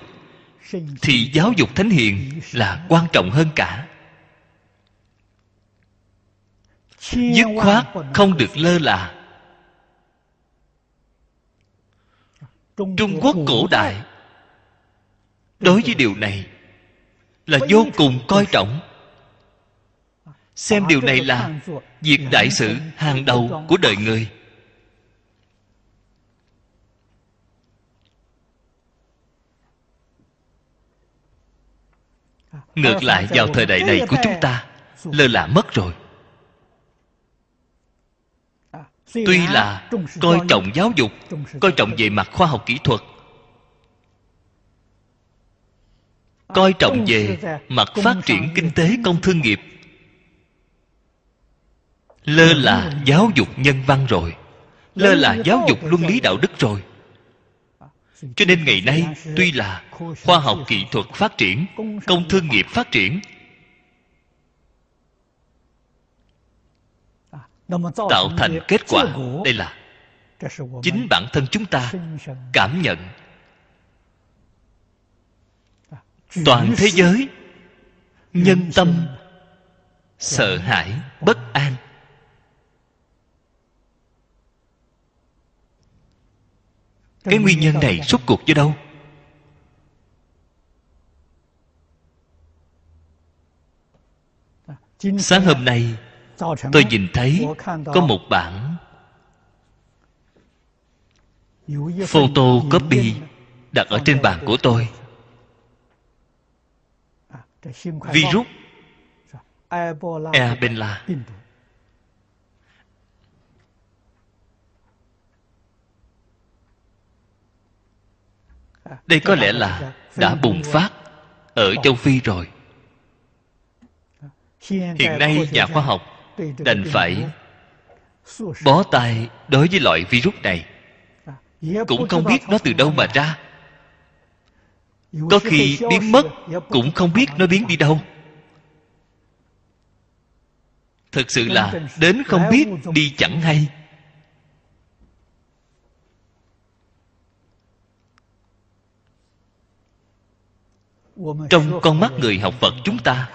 thì giáo dục thánh hiền là quan trọng hơn cả. Dứt khoát không được lơ là. Trung quốc cổ đại. Đối với điều này là vô cùng coi trọng. Xem điều này là việc đại sự hàng đầu của đời người. Ngược lại vào thời đại này của chúng ta lơ là mất rồi tuy là coi trọng giáo dục coi trọng về mặt khoa học kỹ thuật coi trọng về mặt phát triển kinh tế công thương nghiệp. Lơ là giáo dục nhân văn rồi lơ là giáo dục luân lý đạo đức rồi. Cho nên ngày nay tuy là khoa học kỹ thuật phát triển công thương nghiệp phát triển tạo thành kết quả. Đây là chính bản thân chúng ta cảm nhận. Toàn thế giới nhân tâm sợ hãi bất an. Cái nguyên nhân này rốt cuộc do đâu? Sáng hôm nay tôi nhìn thấy có một bản photocopy đặt ở trên bàn của tôi. Virus ebola. Đây có lẽ là đã bùng phát ở châu phi rồi. Hiện nay nhà khoa học đành phải bó tay đối với loại virus này. Cũng không biết nó từ đâu mà ra. Có khi biến mất cũng không biết nó biến đi đâu. thực sự là đến không biết đi chẳng hay. Trong con mắt người học phật chúng ta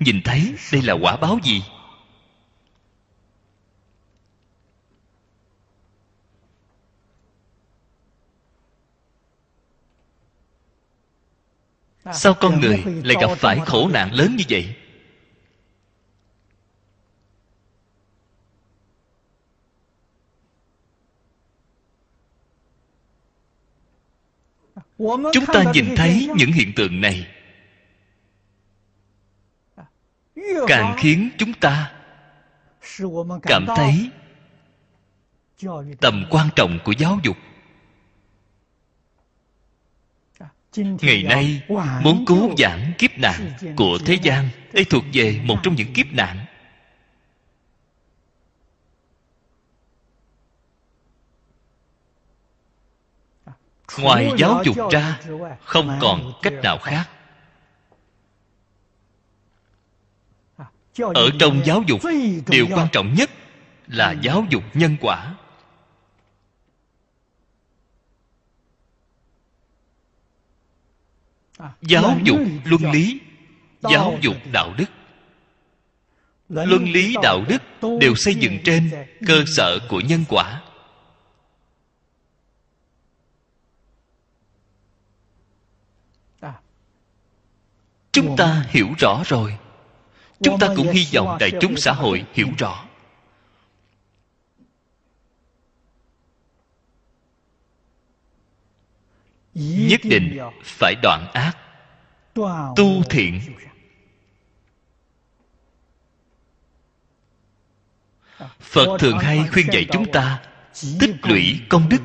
nhìn thấy đây là quả báo gì sao con người lại gặp phải khổ nạn lớn như vậy? Chúng ta nhìn thấy những hiện tượng này. Càng khiến chúng ta cảm thấy tầm quan trọng của giáo dục. Ngày nay muốn cứu giảng kiếp nạn của thế gian đây thuộc về một trong những kiếp nạn. Ngoài giáo dục ra không còn cách nào khác. Ở trong giáo dục điều quan trọng nhất là giáo dục nhân quả giáo dục luân lý giáo dục đạo đức. Luân lý đạo đức đều xây dựng trên cơ sở của nhân quả. Chúng ta hiểu rõ rồi. Chúng ta cũng hy vọng đại chúng xã hội hiểu rõ nhất định phải đoạn ác, tu thiện. Phật thường hay khuyên dạy chúng ta tích lũy công đức.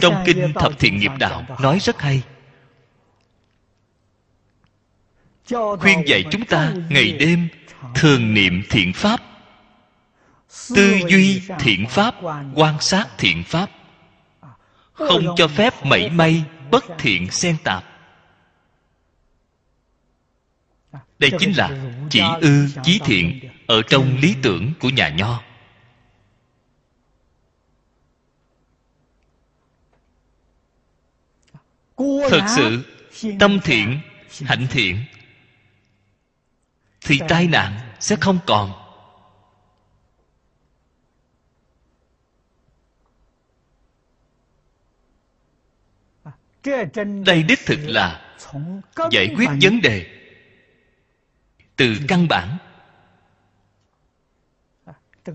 Trong kinh thập thiện nghiệp đạo nói rất hay. Khuyên dạy chúng ta ngày đêm thường niệm thiện pháp tư duy thiện pháp quan sát thiện pháp. Không cho phép mảy may bất thiện xen tạp. Đây chính là chỉ ư chí thiện ở trong lý tưởng của nhà nho. Thật sự tâm thiện hạnh thiện thì tai nạn sẽ không còn đây đích thực là giải quyết vấn đề từ căn bản.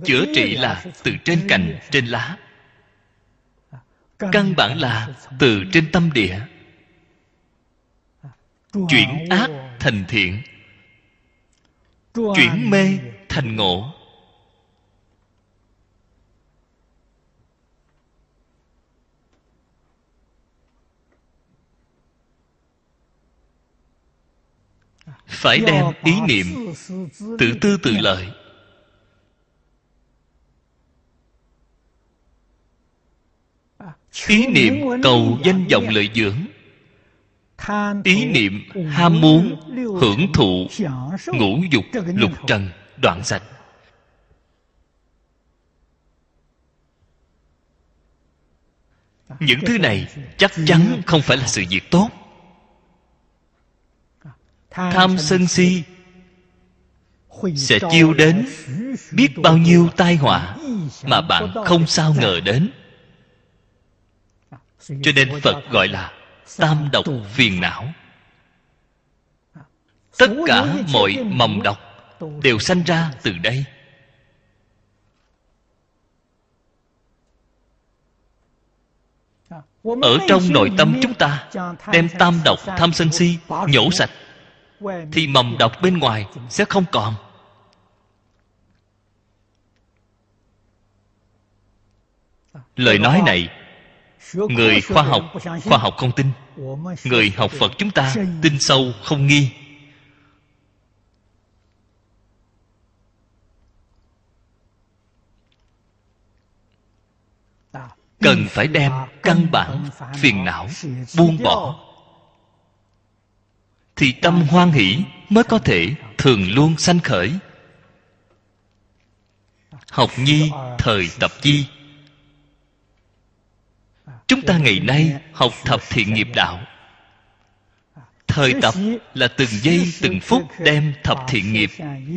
Chữa trị là từ trên cành, trên lá. Căn bản là từ trên tâm địa. Chuyển ác thành thiện. Chuyển mê thành ngộ. Phải đem ý niệm tự tư tự lợi. Ý niệm cầu danh vọng lợi dưỡng. ý niệm ham muốn hưởng thụ ngũ dục lục trần đoạn sạch những thứ này chắc chắn không phải là sự việc tốt tham sân si sẽ chiêu đến biết bao nhiêu tai họa mà bạn không sao ngờ đến. Cho nên phật gọi là tam độc phiền não. tất cả mọi mầm độc đều sanh ra từ đây. Ở trong nội tâm chúng ta đem tam độc tham sân si nhổ sạch thì mầm độc bên ngoài sẽ không còn. Lời nói này, người khoa học khoa học không tin. Người học phật chúng ta tin sâu không nghi. Cần phải đem căn bản phiền não buông bỏ thì tâm hoan hỷ mới có thể thường luôn sanh khởi. Học nhi thời tập chi chúng ta ngày nay học thập thiện nghiệp đạo. Thời tập là từng giây, từng phút đem thập thiện nghiệp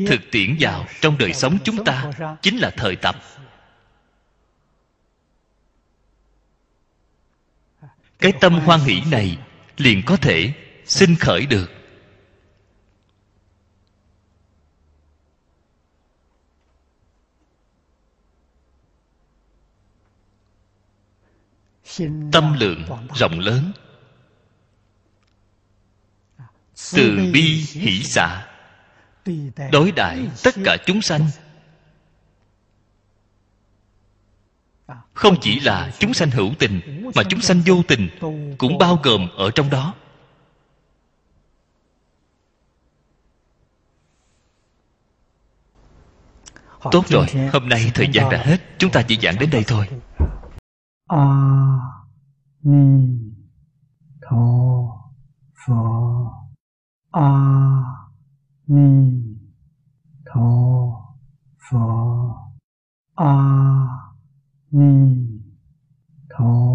thực tiễn vào trong đời sống chúng ta, chính là thời tập. Cái tâm hoan hỷ này liền có thể sinh khởi được. Tâm lượng rộng lớn. Từ bi hỷ xả đối đại tất cả chúng sanh. Không chỉ là chúng sanh hữu tình, mà chúng sanh vô tình cũng bao gồm ở trong đó. Tốt rồi hôm nay thời gian đã hết. Chúng ta chỉ giảng đến đây thôi. A ni tho phở a ni tho phở a ni tho